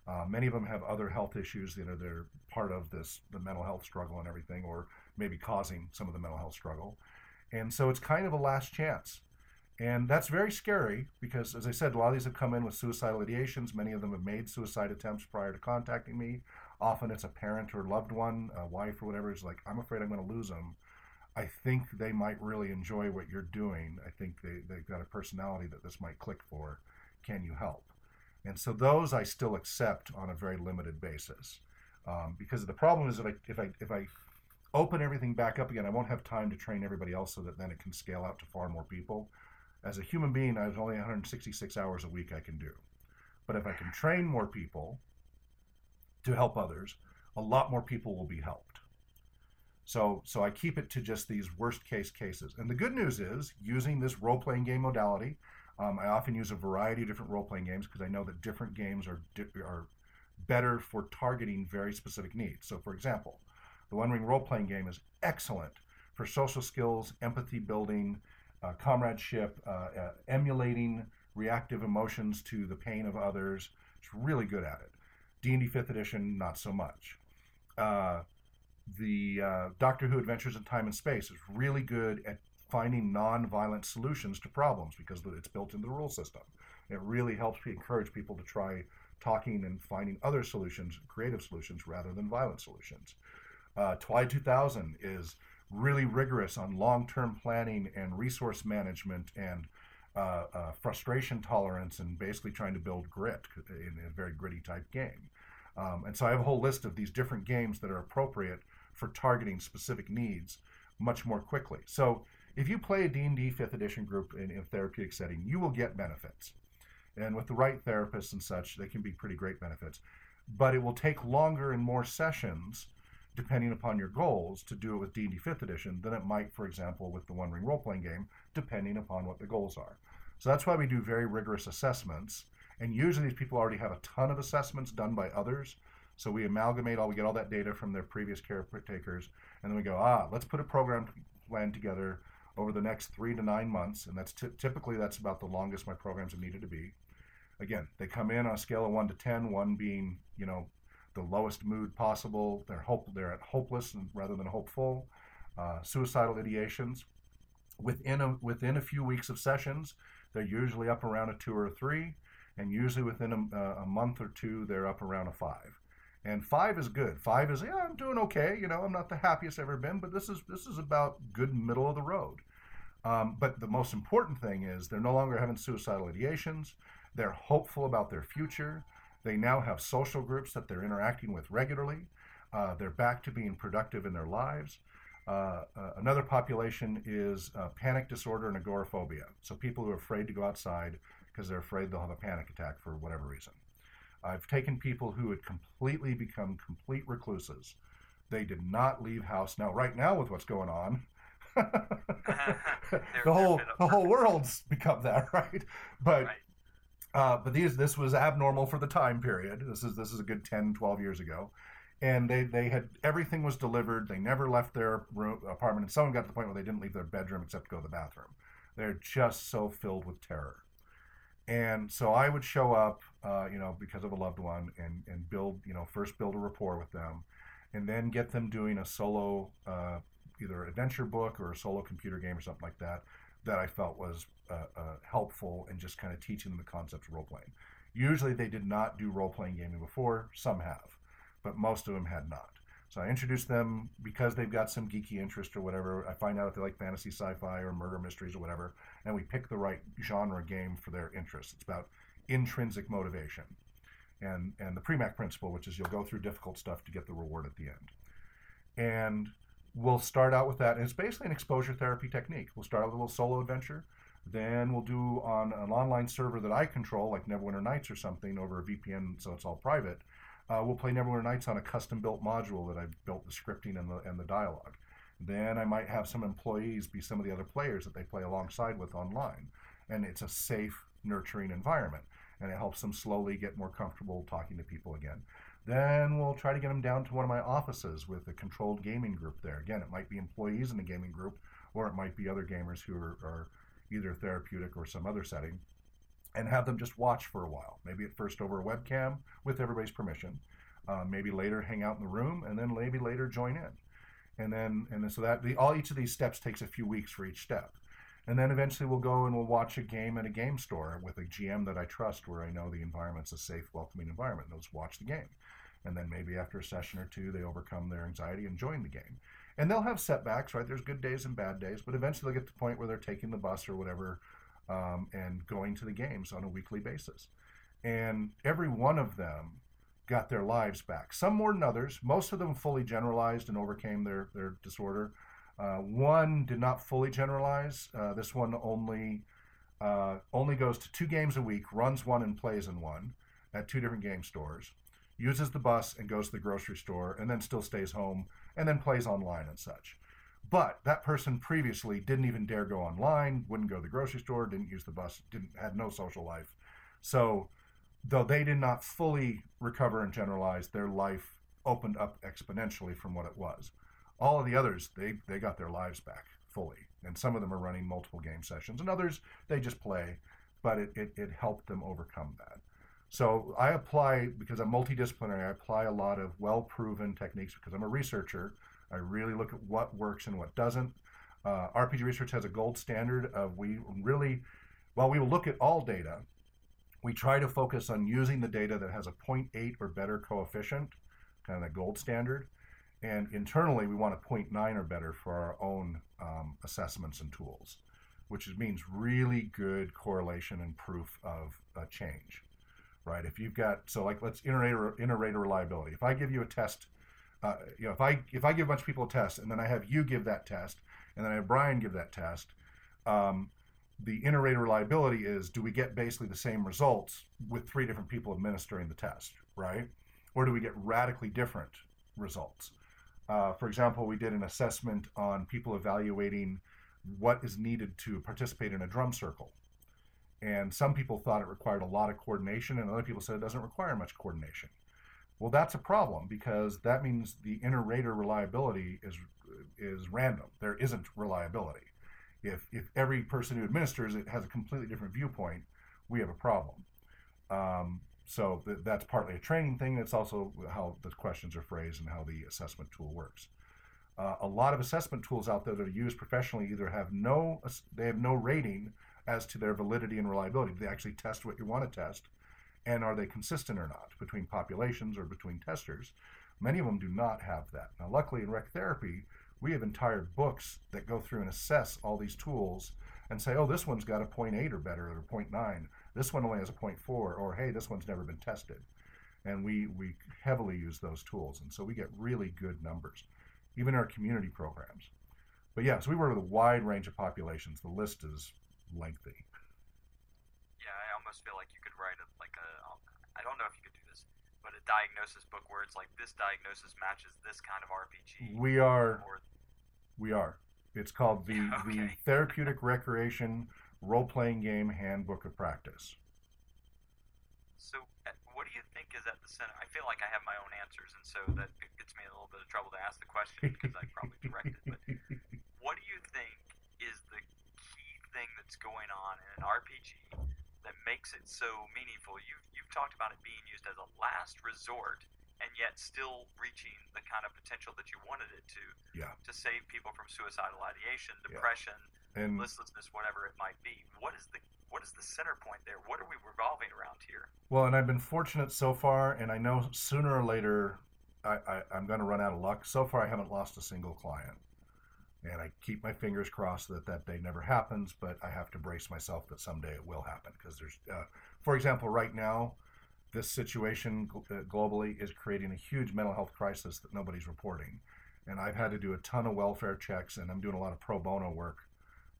Uh, many of them have other health issues. You know, they're part of this the mental health struggle and everything, or maybe causing some of the mental health struggle. And so it's kind of a last chance. And that's very scary because, as I said, a lot of these have come in with suicidal ideations. Many of them have made suicide attempts prior to contacting me. Often it's a parent or loved one, a wife or whatever, is like, I'm afraid I'm going to lose them. I think they might really enjoy what you're doing. I think they, they've got a personality that this might click for. Can you help? And so those I still accept on a very limited basis. Um, because the problem is if I, if I, if I open everything back up again, I won't have time to train everybody else so that then it can scale out to far more people. As a human being, I have only 166 hours a week I can do. But if I can train more people to help others, a lot more people will be helped. So, so I keep it to just these worst case cases. And the good news is, using this role playing game modality, um, I often use a variety of different role playing games because I know that different games are are better for targeting very specific needs. So, for example, the One Ring role playing game is excellent for social skills, empathy building, uh, comradeship, uh, uh, emulating reactive emotions to the pain of others. It's really good at it. D&D 5th edition, not so much. The uh, Doctor Who Adventures in Time and Space is really good at finding non-violent solutions to problems because it's built into the rule system. It really helps encourage people to try talking and finding other solutions, creative solutions, rather than violent solutions. Uh, Twilight 2000 is really rigorous on long-term planning and resource management and uh, uh, frustration tolerance and basically trying to build grit in a very gritty type game. Um, and so I have a whole list of these different games that are appropriate for targeting specific needs much more quickly. So if you play a D&D 5th edition group in, a therapeutic setting, you will get benefits. And with the right therapists and such, they can be pretty great benefits. But it will take longer and more sessions depending upon your goals, to do it with D&D 5th edition than it might, for example, with the One Ring role-playing game, depending upon what the goals are. So that's why we do very rigorous assessments. And usually these people already have a ton of assessments done by others. So we amalgamate all, we get all that data from their previous caretakers, and then we go, ah, let's put a program plan together over the next three to nine months, and that's t- typically that's about the longest my programs have needed to be. Again, they come in on a scale of one to ten, one being you know the lowest mood possible. They're hope they're at hopeless rather than hopeful. Uh, suicidal ideations. Within a within a few weeks of sessions, they're usually up around a two or a three, and usually within a, a month or two, they're up around a five. And five is good. Five is yeah, I'm doing okay. You know, I'm not the happiest I've ever been, but this is this is about good middle of the road. Um, but the most important thing is they're no longer having suicidal ideations. They're hopeful about their future. They now have social groups that they're interacting with regularly. Uh, they're back to being productive in their lives. Uh, uh, another population is uh, panic disorder and agoraphobia. So people who are afraid to go outside because they're afraid they'll have a panic attack for whatever reason. I've taken people who had completely become complete recluses. They did not leave house. Now, right now, with what's going on, the whole the whole world's become that, right? But Right. uh, but these this was abnormal for the time period. This is this is a good 10, 12 years ago. And they, they had everything was delivered. They never left their room, apartment. And someone got to the point where they didn't leave their bedroom except to go to the bathroom. They're just so filled with terror. And so I would show up, uh, you know, because of a loved one, and and build, you know, first build a rapport with them, and then get them doing a solo, uh, either adventure book or a solo computer game or something like that, that I felt was uh, uh, helpful in just kind of teaching them the concepts of role playing. Usually they did not do role playing gaming before. Some have, but most of them had not. So I introduce them because they've got some geeky interest or whatever. I find out if they like fantasy, sci-fi, or murder mysteries or whatever, and we pick the right genre game for their interests. It's about intrinsic motivation, and and the Premack principle, which is you'll go through difficult stuff to get the reward at the end. And we'll start out with that. And it's basically an exposure therapy technique. We'll start with a little solo adventure. Then we'll do on an online server that I control, like Neverwinter Nights or something, over a VPN, so it's all private. Uh, we'll play Neverwinter Nights on a custom-built module that I've built the scripting and the and the dialogue. Then I might have some employees be some of the other players that they play alongside with online, and it's a safe, nurturing environment, and it helps them slowly get more comfortable talking to people again. Then we'll try to get them down to one of my offices with a controlled gaming group there. Again, it might be employees in the gaming group, or it might be other gamers who are, are either therapeutic or some other setting, and have them just watch for a while. Maybe at first over a webcam with everybody's permission. Uh, maybe later hang out in the room, and then maybe later join in. And then and then so that the, all each of these steps takes a few weeks for each step. And then eventually we'll go and we'll watch a game at a game store with a GM that I trust, where I know the environment's a safe, welcoming environment. And let's watch the game. And then maybe after a session or two, they overcome their anxiety and join the game. And they'll have setbacks, right? There's good days and bad days, but eventually they'll get to the point where they're taking the bus or whatever um, and going to the games on a weekly basis. And every one of them got their lives back. Some more than others. Most of them fully generalized and overcame their, their disorder. Uh, one did not fully generalize. Uh, this one only uh, only goes to two games a week, runs one and plays in one at two different game stores, uses the bus and goes to the grocery store, and then still stays home and then plays online and such. But that person previously didn't even dare go online, wouldn't go to the grocery store, didn't use the bus, didn't had no social life. So though they did not fully recover and generalize, their life opened up exponentially from what it was. All of the others, they, they got their lives back fully. And some of them are running multiple game sessions, and others, they just play, but it, it, it helped them overcome that. So I apply, because I'm multidisciplinary, I apply a lot of well proven techniques because I'm a researcher. I really look at what works and what doesn't. Uh, RPG research has a gold standard of we really, while we will look at all data, we try to focus on using the data that has a 0.8 or better coefficient, kind of the gold standard. And internally, we want a 0.9 or better for our own um, assessments and tools, which means really good correlation and proof of a change, right? If you've got so like let's iterate inter-rater reliability. If I give you a test, uh, you know, if I if I give a bunch of people a test and then I have you give that test and then I have Brian give that test, um, the inter-rater reliability is do we get basically the same results with three different people administering the test, right? Or do we get radically different results? Uh, for example, we did an assessment on people evaluating what is needed to participate in a drum circle. And some people thought it required a lot of coordination, and other people said it doesn't require much coordination. Well, that's a problem because that means the inter-rater reliability is is random. There isn't reliability if if every person who administers it has a completely different viewpoint, we have a problem. Um, so th- that's partly a training thing. It's also how the questions are phrased and how the assessment tool works. Uh, a lot of assessment tools out there that are used professionally either have no they have no rating as to their validity and reliability. They actually test what you want to test, and are they consistent or not between populations or between testers? Many of them do not have that. Now, luckily in rec therapy, we have entire books that go through and assess all these tools and say, oh, this one's got a 0.8 or better or 0.9. This one only has a 0.4, or hey, this one's never been tested. And we, we heavily use those tools. And so we get really good numbers. even in our community programs. But yeah, so we work with a wide range of populations. The list is lengthy. Yeah, I almost feel like you could write a like a um, I don't know if you could do this, but a diagnosis book where it's like this diagnosis matches this kind of RPG. We are Or we are. It's called the the Therapeutic Recreation Role Playing Game Handbook of Practice. so, uh, what do you think is at the center? I feel like I have my own answers, and so that it gets me a little bit of trouble to ask the question because I probably direct it. But what do you think is the key thing that's going on in an RPG makes it so meaningful? You've you've talked about it being used as a last resort, and yet still reaching the kind of potential that you wanted it to. Yeah. To save people from suicidal ideation, Yeah. depression, and listlessness, whatever it might be. What is the what is the center point there? What are we revolving around here? Well, and I've been fortunate so far, and I know sooner or later I, I, I'm going to run out of luck. So far, I haven't lost a single client. And I keep my fingers crossed that that day never happens, but I have to brace myself that someday it will happen. Because there's, uh, for example, right now, this situation uh, globally is creating a huge mental health crisis that nobody's reporting. And I've had to do a ton of welfare checks, and I'm doing a lot of pro bono work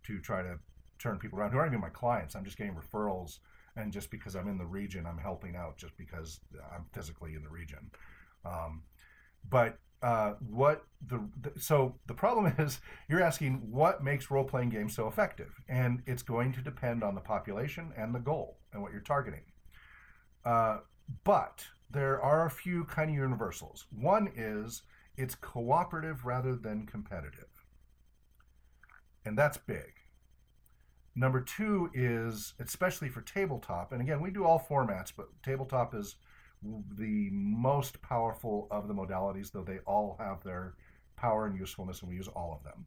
to try to turn people around who aren't even my clients. I'm just getting referrals and just because I'm in the region, I'm helping out just because I'm physically in the region. Um, but uh, what the, the so the problem is you're asking what makes role playing games so effective, and it's going to depend on the population and the goal and what you're targeting. Uh, but there are a few kind of universals. One is it's cooperative rather than competitive, and that's big. Number two is, especially for tabletop, and again, we do all formats, but tabletop is the most powerful of the modalities, though they all have their power and usefulness, and we use all of them.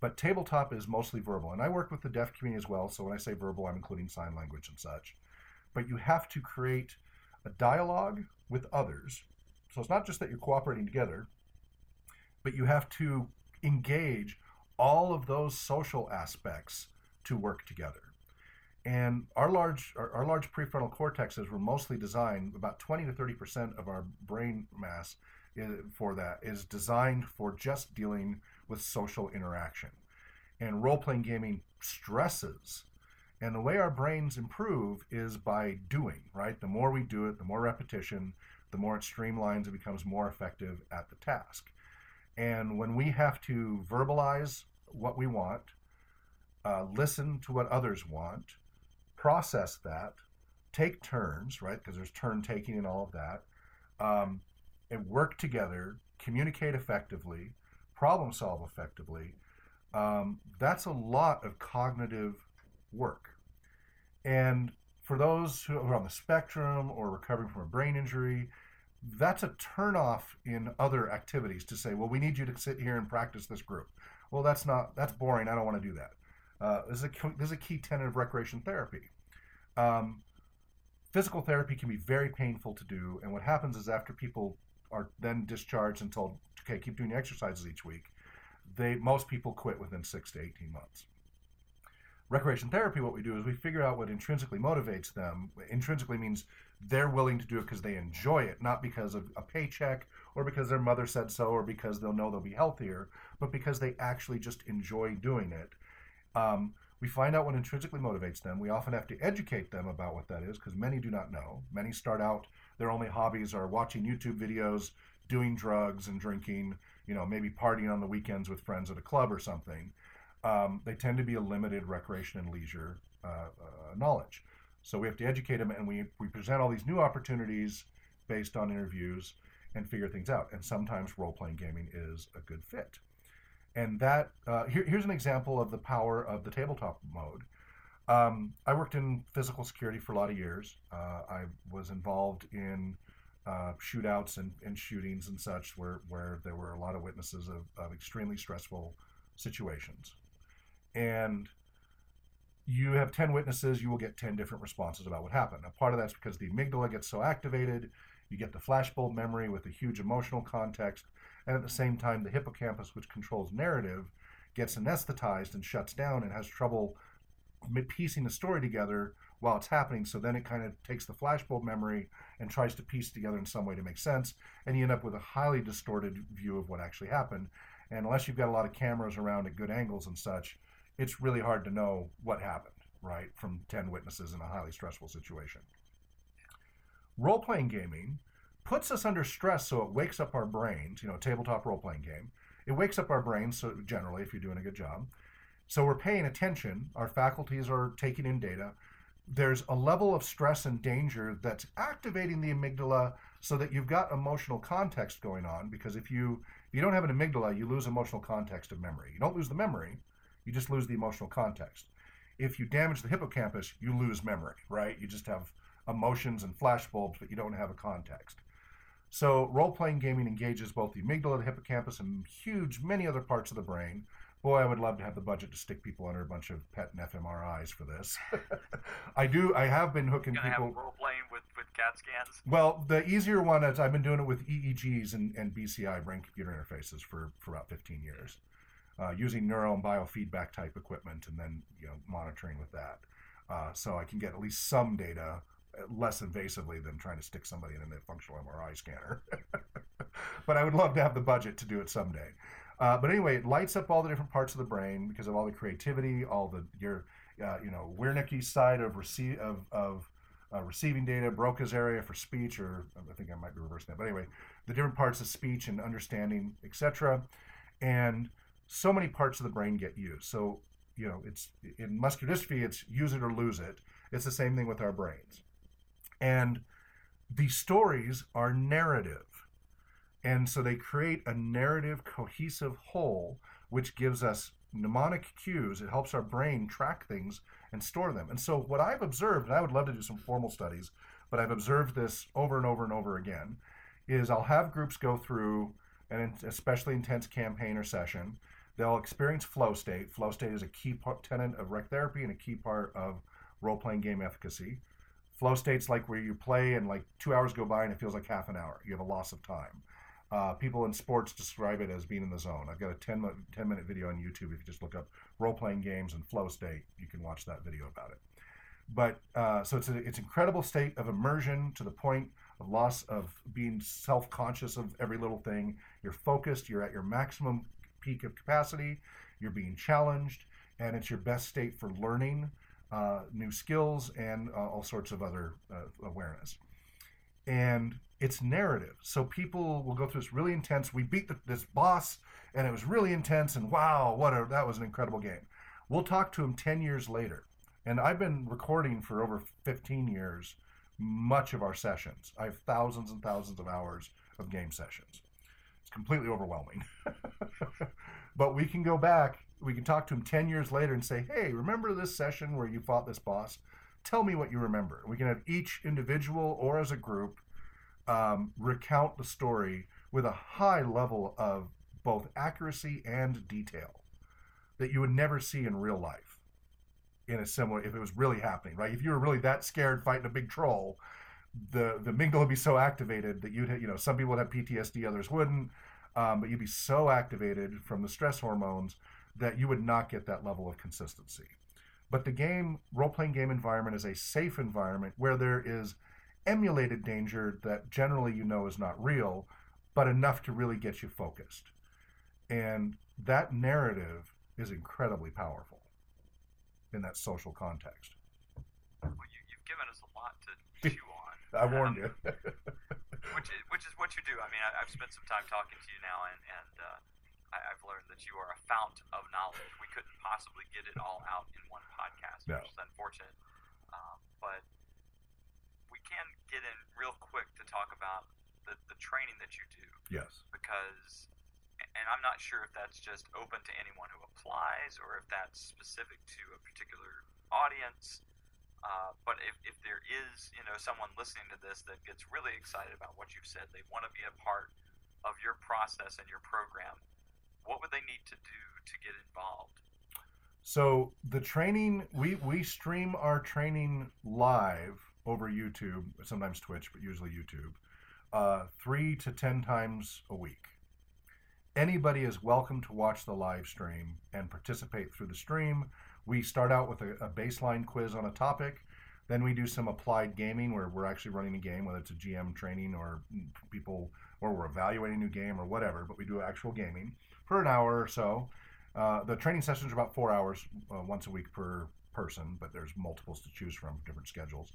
But tabletop is mostly verbal, and I work with the deaf community as well, so when I say verbal, I'm including sign language and such. But you have to create a dialogue with others. So it's not just that you're cooperating together, but you have to engage all of those social aspects to work together. And our large our, our large prefrontal cortexes were mostly designed about 20 to 30 percent of our brain mass is, for that is designed for just dealing with social interaction. And role playing gaming stresses. And the way our brains improve is by doing, right? The more we do it, the more repetition, the more it streamlines and becomes more effective at the task. And when we have to verbalize what we want, uh, listen to what others want, process that, take turns, right? Because there's turn taking and all of that, um, and work together, communicate effectively, problem solve effectively. Um, that's a lot of cognitive work. And for those who are on the spectrum or recovering from a brain injury, that's a turnoff in other activities to say, well, we need you to sit here and practice this group. Well, that's not, that's boring. I don't want to do that. Uh, this, is a, this is a key tenet of recreation therapy. Um, physical therapy can be very painful to do, and what happens is after people are then discharged and told, okay, keep doing exercises each week, they most people quit within six to 18 months. Recreation therapy, what we do is we figure out what intrinsically motivates them. Intrinsically means they're willing to do it because they enjoy it, not because of a paycheck or because their mother said so or because they'll know they'll be healthier, but because they actually just enjoy doing it. Um, we find out what intrinsically motivates them. We often have to educate them about what that is because many do not know. Many start out, their only hobbies are watching YouTube videos, doing drugs and drinking, you know, maybe partying on the weekends with friends at a club or something. Um, they tend to be a limited recreation and leisure uh, uh, knowledge. So we have to educate them and we, we present all these new opportunities based on interviews and figure things out. And sometimes role playing gaming is a good fit and that uh, here, here's an example of the power of the tabletop mode. Um, I worked in physical security for a lot of years. Uh, I was involved in uh, shootouts and, and, shootings and such, where where there were a lot of witnesses of, of extremely stressful situations. And you have 10 witnesses, you will get 10 different responses about what happened. Now, part of that's because the amygdala gets so activated, you get the flashbulb memory with a huge emotional context, and at the same time, the hippocampus, which controls narrative, gets anesthetized and shuts down and has trouble piecing the story together while it's happening. So then it kind of takes the flashbulb memory and tries to piece together in some way to make sense, and you end up with a highly distorted view of what actually happened. And unless you've got a lot of cameras around at good angles and such, it's really hard to know what happened, right, from 10 witnesses in a highly stressful situation. Role playing gaming puts us under stress so it wakes up our brains, you know, tabletop role playing game. It wakes up our brains, so generally, if you're doing a good job. So we're paying attention, our faculties are taking in data. There's a level of stress and danger that's activating the amygdala so that you've got emotional context going on because if you if you don't have an amygdala, you lose emotional context of memory. You don't lose the memory, you just lose the emotional context. If you damage the hippocampus, you lose memory, right? You just have emotions and flashbulbs, but you don't have a context. So role playing gaming engages both the amygdala, the hippocampus, and huge many other parts of the brain. Boy, I would love to have the budget to stick people under a bunch of PET and fMRIs for this. I do. I have been hooking people. have role playing with, with CAT scans. Well, the easier one is I've been doing it with EEGs and, and BCI, brain computer interfaces, for, for about 15 years, uh, using neural and biofeedback type equipment and then you know monitoring with that. Uh, so I can get at least some data less invasively than trying to stick somebody in a functional MRI scanner. but I would love to have the budget to do it someday. Uh, but anyway, it lights up all the different parts of the brain because of all the creativity, all the your uh, you know Wernicke's side of receive of, of uh, receiving data, Broca's area for speech, or I think I might be reversing that. But anyway, the different parts of speech and understanding, etc. And so many parts of the brain get used. So you know, it's in muscular dystrophy, it's use it or lose it. It's the same thing with our brains, and the stories are narrative. And so they create a narrative, cohesive whole, which gives us mnemonic cues. It helps our brain track things and store them. And so, what I've observed, and I would love to do some formal studies, but I've observed this over and over and over again, is I'll have groups go through an especially intense campaign or session. They'll experience flow state. Flow state is a key part, tenet of rec therapy and a key part of role playing game efficacy. Flow state's like where you play and like two hours go by and it feels like half an hour. You have a loss of time. Uh, people in sports describe it as being in the zone. I've got a 10, mi- 10 minute video on YouTube. If you just look up role playing games and flow state, you can watch that video about it. But uh, so it's a, it's incredible state of immersion to the point of loss of being self conscious of every little thing. You're focused. You're at your maximum peak of capacity. You're being challenged, and it's your best state for learning uh, new skills and uh, all sorts of other uh, awareness. And it's narrative. So people will go through this really intense. We beat the, this boss, and it was really intense. And wow, what a that was an incredible game. We'll talk to him ten years later, and I've been recording for over fifteen years. Much of our sessions, I have thousands and thousands of hours of game sessions. It's completely overwhelming. but we can go back. We can talk to him ten years later and say, "Hey, remember this session where you fought this boss? Tell me what you remember." We can have each individual or as a group um, recount the story with a high level of both accuracy and detail that you would never see in real life in a similar if it was really happening right if you were really that scared fighting a big troll the the amygdala would be so activated that you'd you know some people would have ptsd others wouldn't um, but you'd be so activated from the stress hormones that you would not get that level of consistency but the game role-playing game environment is a safe environment where there is emulated danger that generally you know is not real, but enough to really get you focused. And that narrative is incredibly powerful in that social context. Well, you, you've given us a lot to chew on. I warned Um, you. which is which is what you do. I mean, I, I've spent some time talking to you now, and and uh, I, I've learned that you are a fount of knowledge. We couldn't possibly get it all out in one podcast, No. which is unfortunate. Um, but we can get in real quick to talk about the, the training that you do yes. because and I'm not sure if that's just open to anyone who applies or if that's specific to a particular audience. Uh, but if, if there is, you know, someone listening to this that gets really excited about what you've said, they want to be a part of your process and your program, what would they need to do to get involved? So the training we we stream our training live over YouTube, sometimes Twitch, but usually YouTube, uh, three to ten times a week. Anybody is welcome to watch the live stream and participate through the stream. We start out with a, a baseline quiz on a topic. Then we do some applied gaming where we're actually running a game, whether it's a GM training or people or we're evaluating a new game or whatever, but we do actual gaming for an hour or so. Uh, the training sessions are about four hours uh, once a week per person, but there's multiples to choose from, different schedules.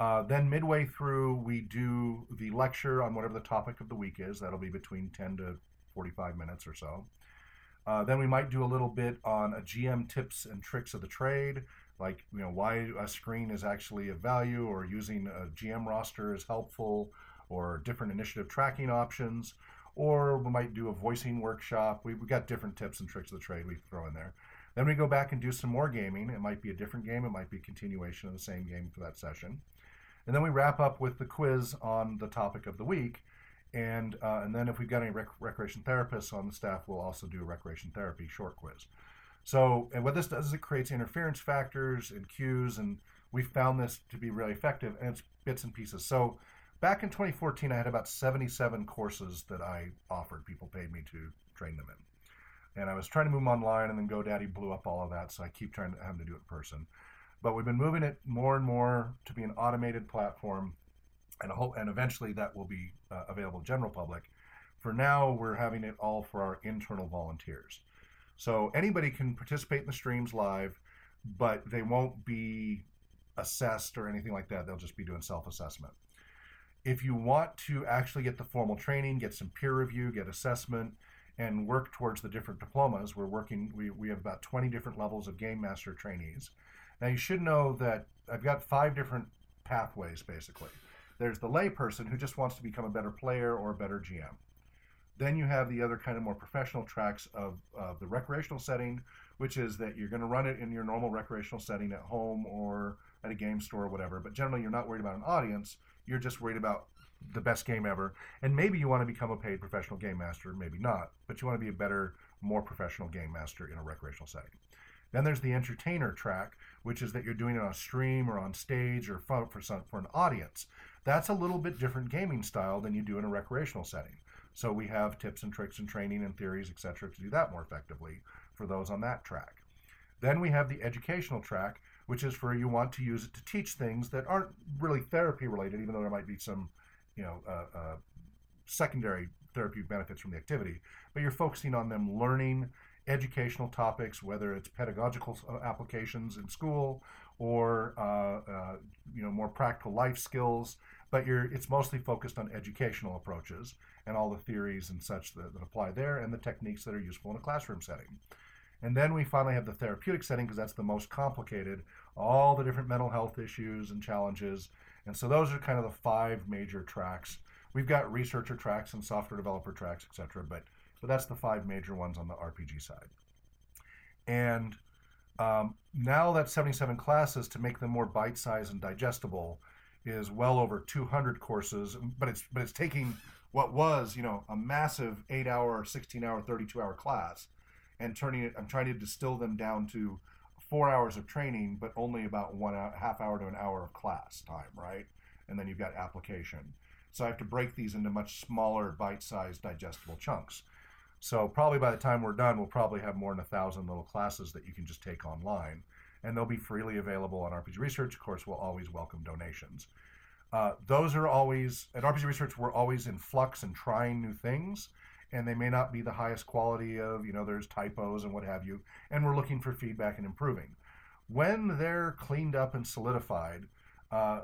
Uh, then midway through, we do the lecture on whatever the topic of the week is. That'll be between 10 to 45 minutes or so. Uh, then we might do a little bit on a GM tips and tricks of the trade, like you know why a screen is actually of value, or using a GM roster is helpful, or different initiative tracking options, or we might do a voicing workshop. We, have got different tips and tricks of the trade we throw in there. Then we go back and do some more gaming. It might be a different game, it might be continuation of the same game for that session. And then we wrap up with the quiz on the topic of the week. And, uh, and then if we've got any rec- recreation therapists on the staff, we'll also do a recreation therapy short quiz. So, and what this does is it creates interference factors and cues, and we found this to be really effective, and it's bits and pieces. So, back in 2014, I had about 77 courses that I offered. People paid me to train them in. And I was trying to move them online, and then GoDaddy blew up all of that, so I keep trying to have to do it in person. But we've been moving it more and more to be an automated platform, and hope, and eventually that will be uh, available to the general public. For now, we're having it all for our internal volunteers. So anybody can participate in the streams live, but they won't be assessed or anything like that. They'll just be doing self-assessment. If you want to actually get the formal training, get some peer review, get assessment, and work towards the different diplomas, we're working. We, we have about 20 different levels of game master trainees. Now you should know that I've got five different pathways basically. There's the layperson who just wants to become a better player or a better GM. Then you have the other kind of more professional tracks of, of the recreational setting, which is that you're going to run it in your normal recreational setting at home or at a game store or whatever. But generally, you're not worried about an audience. You're just worried about the best game ever. And maybe you want to become a paid professional game master, maybe not, but you want to be a better, more professional game master in a recreational setting. Then there's the entertainer track, which is that you're doing it on a stream or on stage or for, for, some, for an audience. That's a little bit different gaming style than you do in a recreational setting. So we have tips and tricks and training and theories, etc., to do that more effectively for those on that track. Then we have the educational track, which is for you want to use it to teach things that aren't really therapy related, even though there might be some, you know, uh, uh, secondary therapeutic benefits from the activity. But you're focusing on them learning educational topics, whether it's pedagogical uh, applications in school or uh, uh, you know more practical life skills. But you're it's mostly focused on educational approaches and all the theories and such that, that apply there, and the techniques that are useful in a classroom setting. And then we finally have the therapeutic setting because that's the most complicated, all the different mental health issues and challenges. And so those are kind of the five major tracks. We've got researcher tracks and software developer tracks, etc. But but that's the five major ones on the RPG side. And um, now that 77 classes to make them more bite-sized and digestible is well over 200 courses, but it's but it's taking what was you know a massive eight-hour, 16-hour, 32-hour class, and turning it. I'm trying to distill them down to four hours of training, but only about one hour, half hour to an hour of class time, right? And then you've got application. So I have to break these into much smaller, bite-sized, digestible chunks. So probably by the time we're done, we'll probably have more than a thousand little classes that you can just take online, and they'll be freely available on RPG Research. Of course, we'll always welcome donations. Uh, those are always at RPG Research. We're always in flux and trying new things, and they may not be the highest quality of you know there's typos and what have you, and we're looking for feedback and improving. When they're cleaned up and solidified, uh,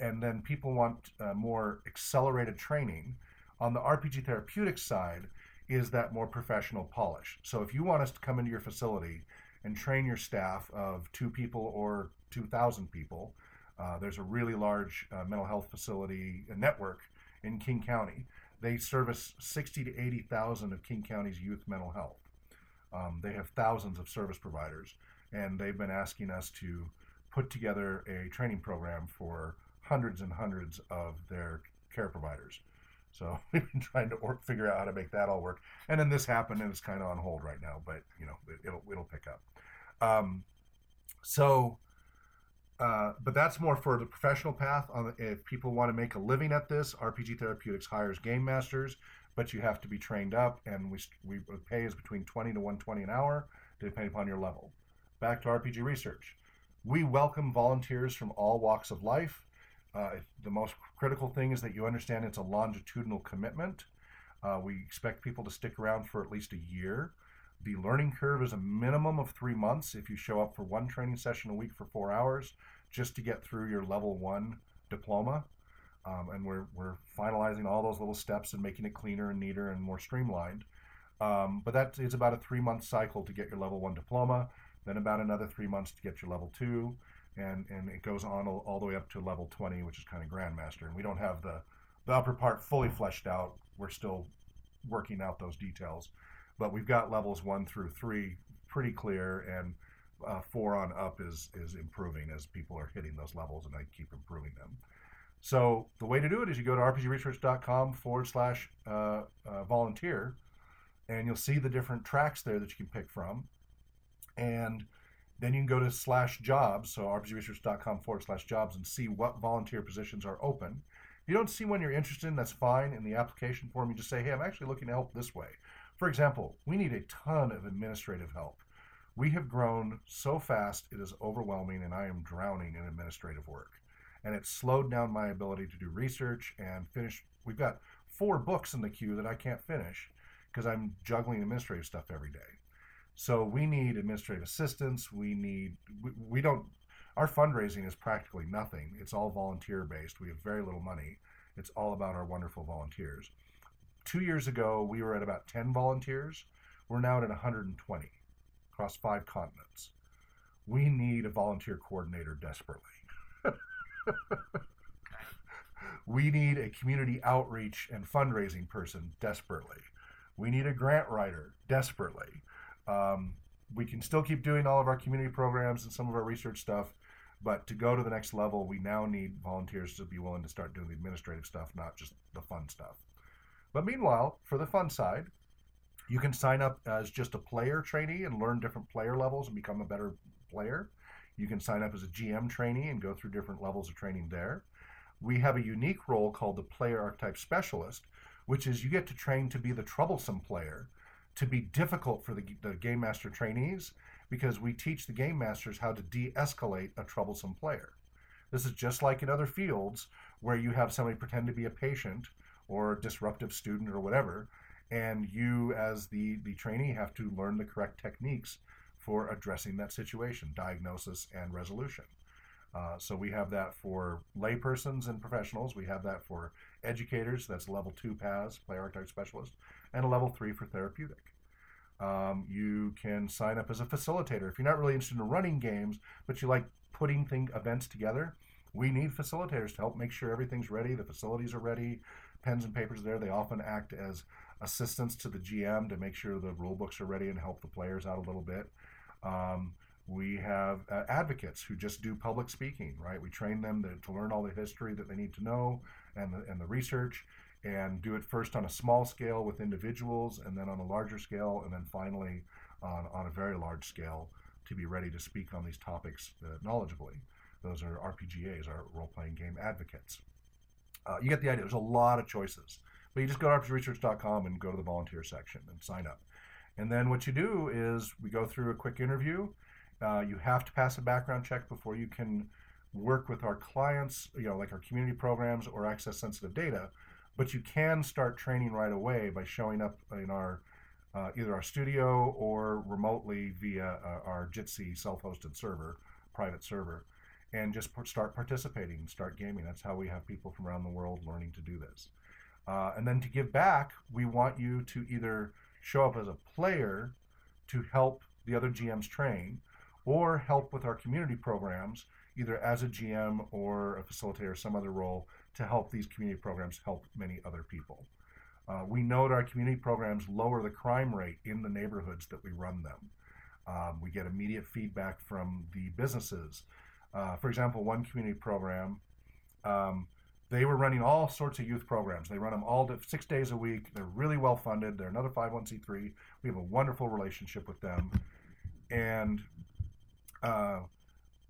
and then people want uh, more accelerated training on the RPG Therapeutics side is that more professional polish. So if you want us to come into your facility and train your staff of two people or 2,000 people, uh, there's a really large uh, mental health facility network in King County. They service 60 to 80,000 of King County's youth mental health. Um, they have thousands of service providers, and they've been asking us to put together a training program for hundreds and hundreds of their care providers. So we've been trying to or, figure out how to make that all work. And then this happened, and it's kind of on hold right now. But you know, it, will it'll pick up. Um, so, uh, but that's more for the professional path. On the, if people want to make a living at this, RPG Therapeutics hires game masters, but you have to be trained up, and we we pay is between twenty to one twenty an hour, depending upon your level. Back to RPG Research. We welcome volunteers from all walks of life. Uh, the most critical thing is that you understand it's a longitudinal commitment. Uh, we expect people to stick around for at least a year. The learning curve is a minimum of three months if you show up for one training session a week for four hours just to get through your level one diploma. Um, and we're, we're finalizing all those little steps and making it cleaner and neater and more streamlined. Um, but that is about a three month cycle to get your level one diploma, then about another three months to get your level two, and, and it goes on all, all the way up to level 20, which is kind of Grandmaster. And we don't have the, the upper part fully fleshed out. We're still working out those details. But we've got levels one through three pretty clear, and uh, four on up is, is improving as people are hitting those levels, and I keep improving them. So the way to do it is you go to rpgresearch.com forward slash uh, uh, volunteer, and you'll see the different tracks there that you can pick from. And then you can go to slash jobs, so rpgresearch.com forward slash jobs, and see what volunteer positions are open. If you don't see one you're interested in, that's fine. In the application form, you just say, hey, I'm actually looking to help this way. For example, we need a ton of administrative help. We have grown so fast, it is overwhelming, and I am drowning in administrative work. And it's slowed down my ability to do research and finish. We've got four books in the queue that I can't finish because I'm juggling administrative stuff every day. So we need administrative assistance. We need, we, we don't, our fundraising is practically nothing. It's all volunteer based. We have very little money. It's all about our wonderful volunteers. Two years ago, we were at about 10 volunteers. We're now at 120 across five continents. We need a volunteer coordinator desperately. we need a community outreach and fundraising person desperately. We need a grant writer desperately. Um, we can still keep doing all of our community programs and some of our research stuff, but to go to the next level, we now need volunteers to be willing to start doing the administrative stuff, not just the fun stuff. But meanwhile, for the fun side, you can sign up as just a player trainee and learn different player levels and become a better player. You can sign up as a GM trainee and go through different levels of training there. We have a unique role called the Player Archetype Specialist, which is you get to train to be the troublesome player, to be difficult for the, the Game Master trainees, because we teach the Game Masters how to de escalate a troublesome player. This is just like in other fields where you have somebody pretend to be a patient or a disruptive student or whatever, and you, as the, the trainee, have to learn the correct techniques for addressing that situation, diagnosis and resolution. Uh, so we have that for laypersons and professionals. We have that for educators. That's level two PAS, player archetype specialist, and a level three for therapeutic. Um, you can sign up as a facilitator if you're not really interested in running games, but you like putting thing events together. We need facilitators to help make sure everything's ready, the facilities are ready, pens and papers are there. They often act as assistants to the GM to make sure the rule books are ready and help the players out a little bit. Um, we have uh, advocates who just do public speaking, right? We train them to, to learn all the history that they need to know and the, and the research and do it first on a small scale with individuals and then on a larger scale and then finally on, on a very large scale to be ready to speak on these topics uh, knowledgeably. Those are RPGAs, our role playing game advocates. Uh, you get the idea. There's a lot of choices. But you just go to rpgresearch.com and go to the volunteer section and sign up. And then what you do is we go through a quick interview. Uh, you have to pass a background check before you can work with our clients, you know, like our community programs or access sensitive data. But you can start training right away by showing up in our uh, either our studio or remotely via uh, our Jitsi self-hosted server, private server, and just start participating, and start gaming. That's how we have people from around the world learning to do this. Uh, and then to give back, we want you to either show up as a player to help the other GMs train, or help with our community programs, either as a GM or a facilitator or some other role to help these community programs help many other people. Uh, we know that our community programs lower the crime rate in the neighborhoods that we run them. Um, we get immediate feedback from the businesses. Uh, for example, one community program, um, they were running all sorts of youth programs. They run them all to, six days a week. They're really well funded. They're another 501c3. We have a wonderful relationship with them. And uh,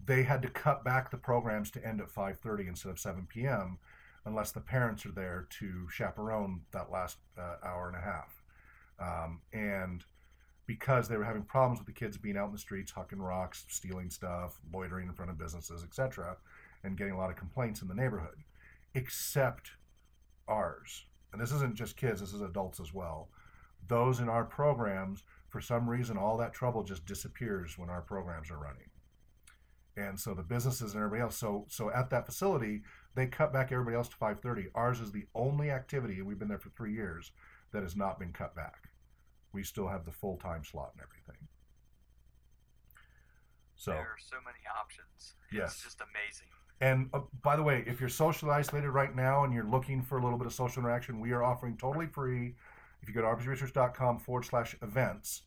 they had to cut back the programs to end at 5.30 instead of 7 p.m unless the parents are there to chaperone that last uh, hour and a half. Um, and because they were having problems with the kids being out in the streets, hucking rocks, stealing stuff, loitering in front of businesses, etc., and getting a lot of complaints in the neighborhood, except ours. and this isn't just kids, this is adults as well. Those in our programs, for some reason, all that trouble just disappears when our programs are running. And so the businesses and everybody else. So so at that facility, they cut back everybody else to 5:30. Ours is the only activity, and we've been there for three years, that has not been cut back. We still have the full time slot and everything. So there are so many options. Yes. It's just amazing. And uh, by the way, if you're socially isolated right now and you're looking for a little bit of social interaction, we are offering totally free. If you go to rpgresearch.com forward slash events,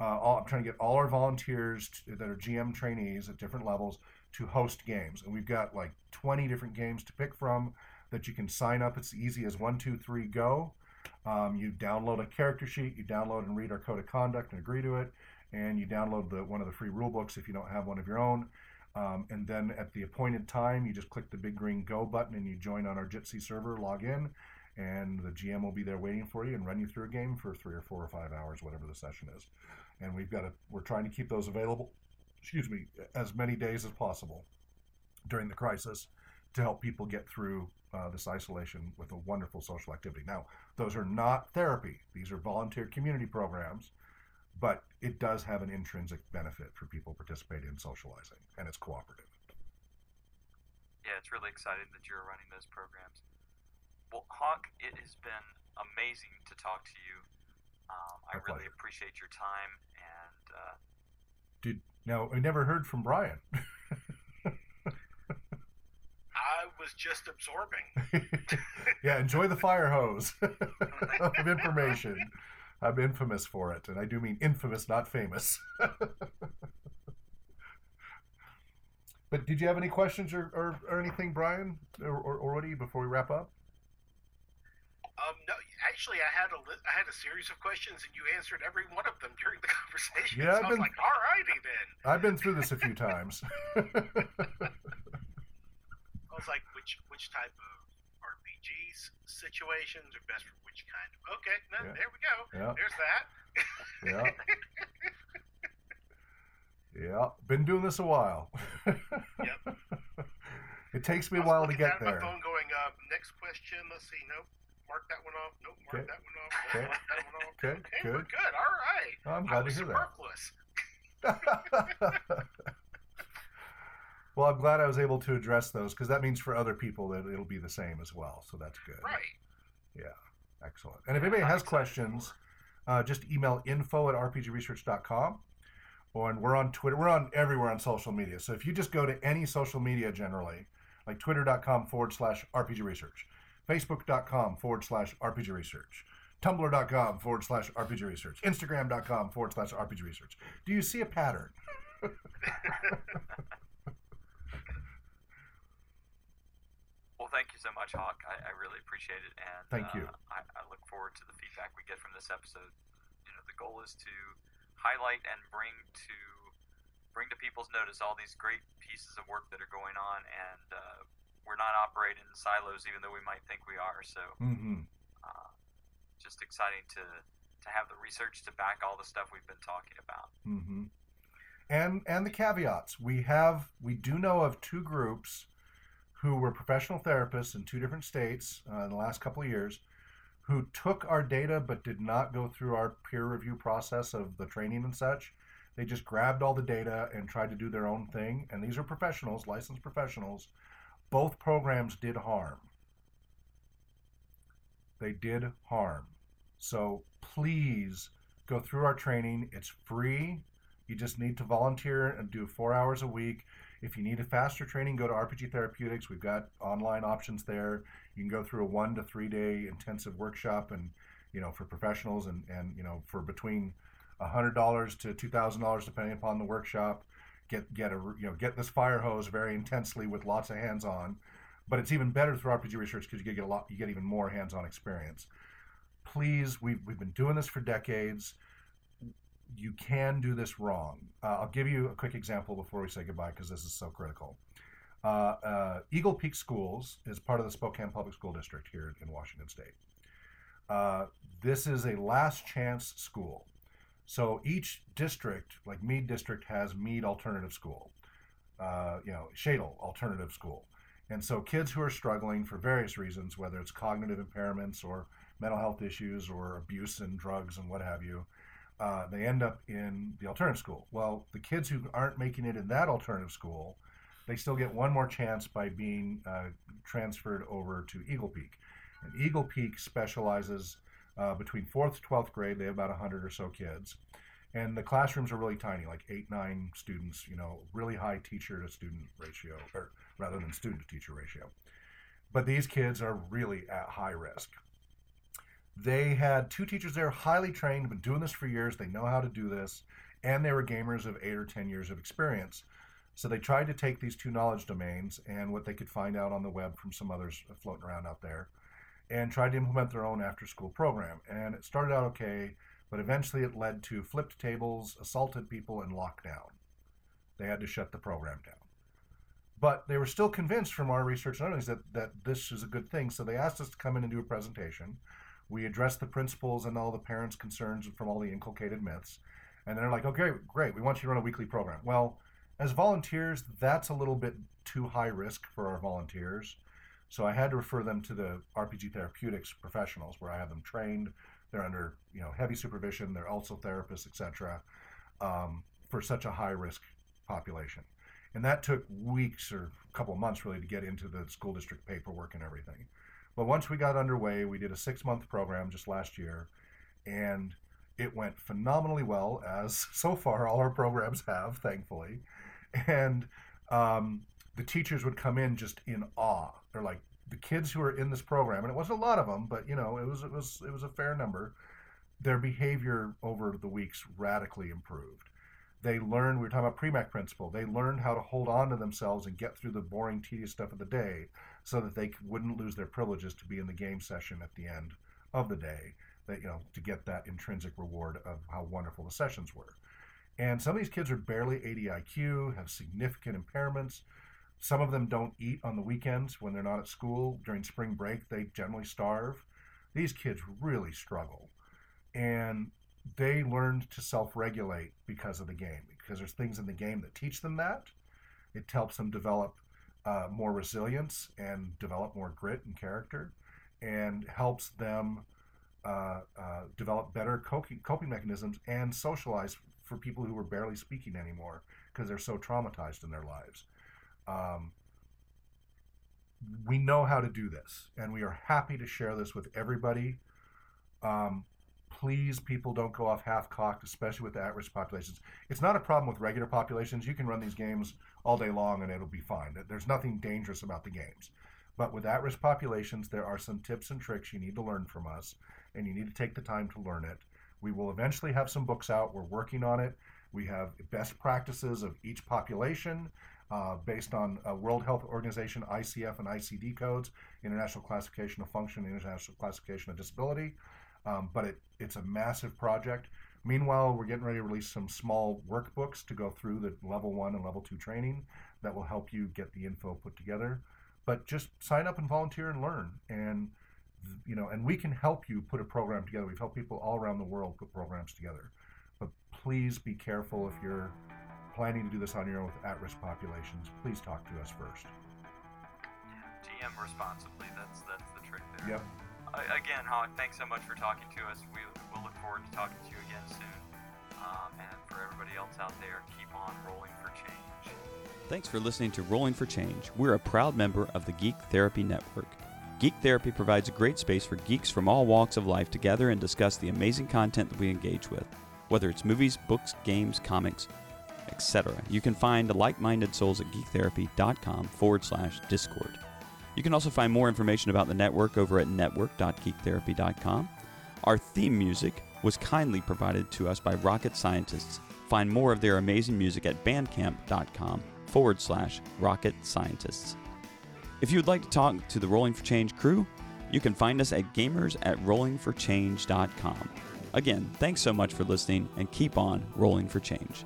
uh, all, I'm trying to get all our volunteers to, that are GM trainees at different levels to host games. And we've got like 20 different games to pick from that you can sign up. It's easy as one, two, three, go. Um, you download a character sheet, you download and read our code of conduct and agree to it, and you download the one of the free rule books if you don't have one of your own. Um, and then at the appointed time, you just click the big green go button and you join on our Jitsi server, log in, and the GM will be there waiting for you and run you through a game for three or four or five hours, whatever the session is. And we've got a, we're trying to keep those available, excuse me, as many days as possible during the crisis to help people get through uh, this isolation with a wonderful social activity. Now, those are not therapy; these are volunteer community programs but it does have an intrinsic benefit for people participating in socializing, and it's cooperative. Yeah, it's really exciting that you're running those programs. Well, Hawk, it has been amazing to talk to you. Um, I My really pleasure. appreciate your time, and uh, Did now I never heard from Brian. I was just absorbing. yeah, enjoy the fire hose of information. I'm infamous for it, and I do mean infamous, not famous. but did you have any questions or, or, or anything, Brian, or, or, or Woody, before we wrap up? Um, no, actually, I had a li- I had a series of questions, and you answered every one of them during the conversation. Yeah, so I've I was been- like, all righty then. I've been through this a few times. I was like, which which type of RPGs situations are best for which kind of? Okay, no, Yeah. there we go. yeah, There's that. yeah. Yeah, been doing this a while. Yep. It takes me a while to get there. My phone going, uh, next question. Let's see. Nope. Mark that one off. Nope. Mark Okay. that one off. Okay. Mark that one off. Okay, Okay, we're good. good. All right. I'm I glad to was hear that. well, I'm glad I was able to address those because that means for other people that it'll be the same as well. So that's good. Right. Yeah. Excellent. And if anybody has questions, uh, just email info at rpgresearch.com. Or and we're on Twitter. We're on everywhere on social media. So if you just go to any social media generally, like twitter.com forward slash RPG Research, facebook.com forward slash RPG Research, tumblr.com forward slash RPG Research, instagram.com forward slash RPG Research. Do you see a pattern? thank you so much, Hawk. I, I really appreciate it, and Thank uh, you. I, I look forward to the feedback we get from this episode. You know, the goal is to highlight and bring to bring to people's notice all these great pieces of work that are going on, and uh, we're not operating in silos, even though we might think we are. So, Mm-hmm. uh, just exciting to to have the research to back all the stuff we've been talking about. hmm And and the caveats we have we do know of two groups who were professional therapists in two different states uh, in the last couple of years who took our data but did not go through our peer review process of the training and such. They just grabbed all the data and tried to do their own thing. And these are professionals, licensed professionals. Both programs did harm. They did harm. So please go through our training. It's free. You just need to volunteer and do four hours a week. If you need a faster training, go to RPG Therapeutics. We've got online options there. You can go through a one to three day intensive workshop, and you know for professionals, and and you know for between hundred dollars to two thousand dollars, depending upon the workshop. Get get a you know get this fire hose very intensely with lots of hands on, but it's even better through RPG research because you get a lot you get even more hands on experience. Please, we've we've been doing this for decades you can do this wrong. Uh, I'll give you a quick example before we say goodbye because this is so critical. Uh, uh, Eagle Peak Schools is part of the Spokane Public School District here in Washington State. Uh, this is a last chance school. So each district, like Mead District, has Mead Alternative School, uh, you know, Shadle Alternative School. And so, kids who are struggling for various reasons, whether it's cognitive impairments or mental health issues or abuse and drugs and what have you, uh, they end up in the alternative school. Well, the kids who aren't making it in that alternative school, they still get one more chance by being uh, transferred over to Eagle Peak. And Eagle Peak specializes uh, between fourth to 12th grade. They have about 100 or so kids. And the classrooms are really tiny, like eight, nine students, you know, really high teacher to student ratio, or rather than student to teacher ratio. But these kids are really at high risk. They had two teachers there, highly trained, been doing this for years. They know how to do this, and they were gamers of eight or 10 years of experience. So they tried to take these two knowledge domains and what they could find out on the web from some others floating around out there and tried to implement their own after school program. And it started out okay, but eventually it led to flipped tables, assaulted people, and lockdown. They had to shut the program down. But they were still convinced from our research and others that, that this is a good thing. So they asked us to come in and do a presentation. We addressed the principals and all the parents' concerns from all the inculcated myths. And they're like, okay, great, we want you to run a weekly program. Well, as volunteers, that's a little bit too high risk for our volunteers. So I had to refer them to the RPG therapeutics professionals where I have them trained. They're under you know heavy supervision. They're also therapists, etc. Um, for such a high risk population, and that took weeks or a couple of months really to get into the school district paperwork and everything. But once we got underway, we did a six month program just last year, and it went phenomenally well, as so far all our programs have, thankfully. And um, the teachers would come in just in awe. They're like the kids who are in this program, and it wasn't a lot of them, but you know, it was it was it was a fair number. Their behavior over the weeks radically improved. They learned. We were talking about Premack principle. They learned how to hold on to themselves and get through the boring, tedious stuff of the day, so that they wouldn't lose their privileges to be in the game session at the end of the day. That you know, to get that intrinsic reward of how wonderful the sessions were. And some of these kids are barely 80 IQ, have significant impairments, some of them don't eat on the weekends when they're not at school. During spring break, they generally starve. These kids really struggle. And they learned to self regulate because of the game, because there's things in the game that teach them that. It helps them develop uh, more resilience and develop more grit and character, and helps them uh, uh, develop better coping, coping mechanisms and socialize for people who are barely speaking anymore because they're so traumatized in their lives. Um, we know how to do this, and we are happy to share this with everybody. Um, please, people don't go off half cocked, especially with the at risk populations. It's not a problem with regular populations. You can run these games all day long and it'll be fine. There's nothing dangerous about the games. But with at risk populations, there are some tips and tricks you need to learn from us, and you need to take the time to learn it. We will eventually have some books out. We're working on it. We have best practices of each population uh, based on uh, World Health Organization ICF and ICD codes, International Classification of Function, International Classification of Disability. Um, but it, it's a massive project. Meanwhile, we're getting ready to release some small workbooks to go through the level one and level two training that will help you get the info put together. But just sign up and volunteer and learn. And you know, and we can help you put a program together. We've helped people all around the world put programs together. But please be careful if you're planning to do this on your own with at-risk populations, please talk to us first. Yeah, TM responsibly. That's that's the trick there. Yep. Again, Hawk, thanks so much for talking to us. We will look forward to talking to you again soon. Um, and for everybody else out there, keep on rolling for change. Thanks for listening to Rolling for Change. We're a proud member of the Geek Therapy Network. Geek Therapy provides a great space for geeks from all walks of life to gather and discuss the amazing content that we engage with, whether it's movies, books, games, comics, etc. You can find like minded souls at geektherapy.com forward slash discord. You can also find more information about the network over at network.geektherapy.com. Our theme music was kindly provided to us by Rocket Scientists. Find more of their amazing music at bandcamp.com forward slash rocket scientists. If you would like to talk to the Rolling for Change crew, you can find us at gamers at rollingforchange.com. Again, thanks so much for listening and keep on rolling for change.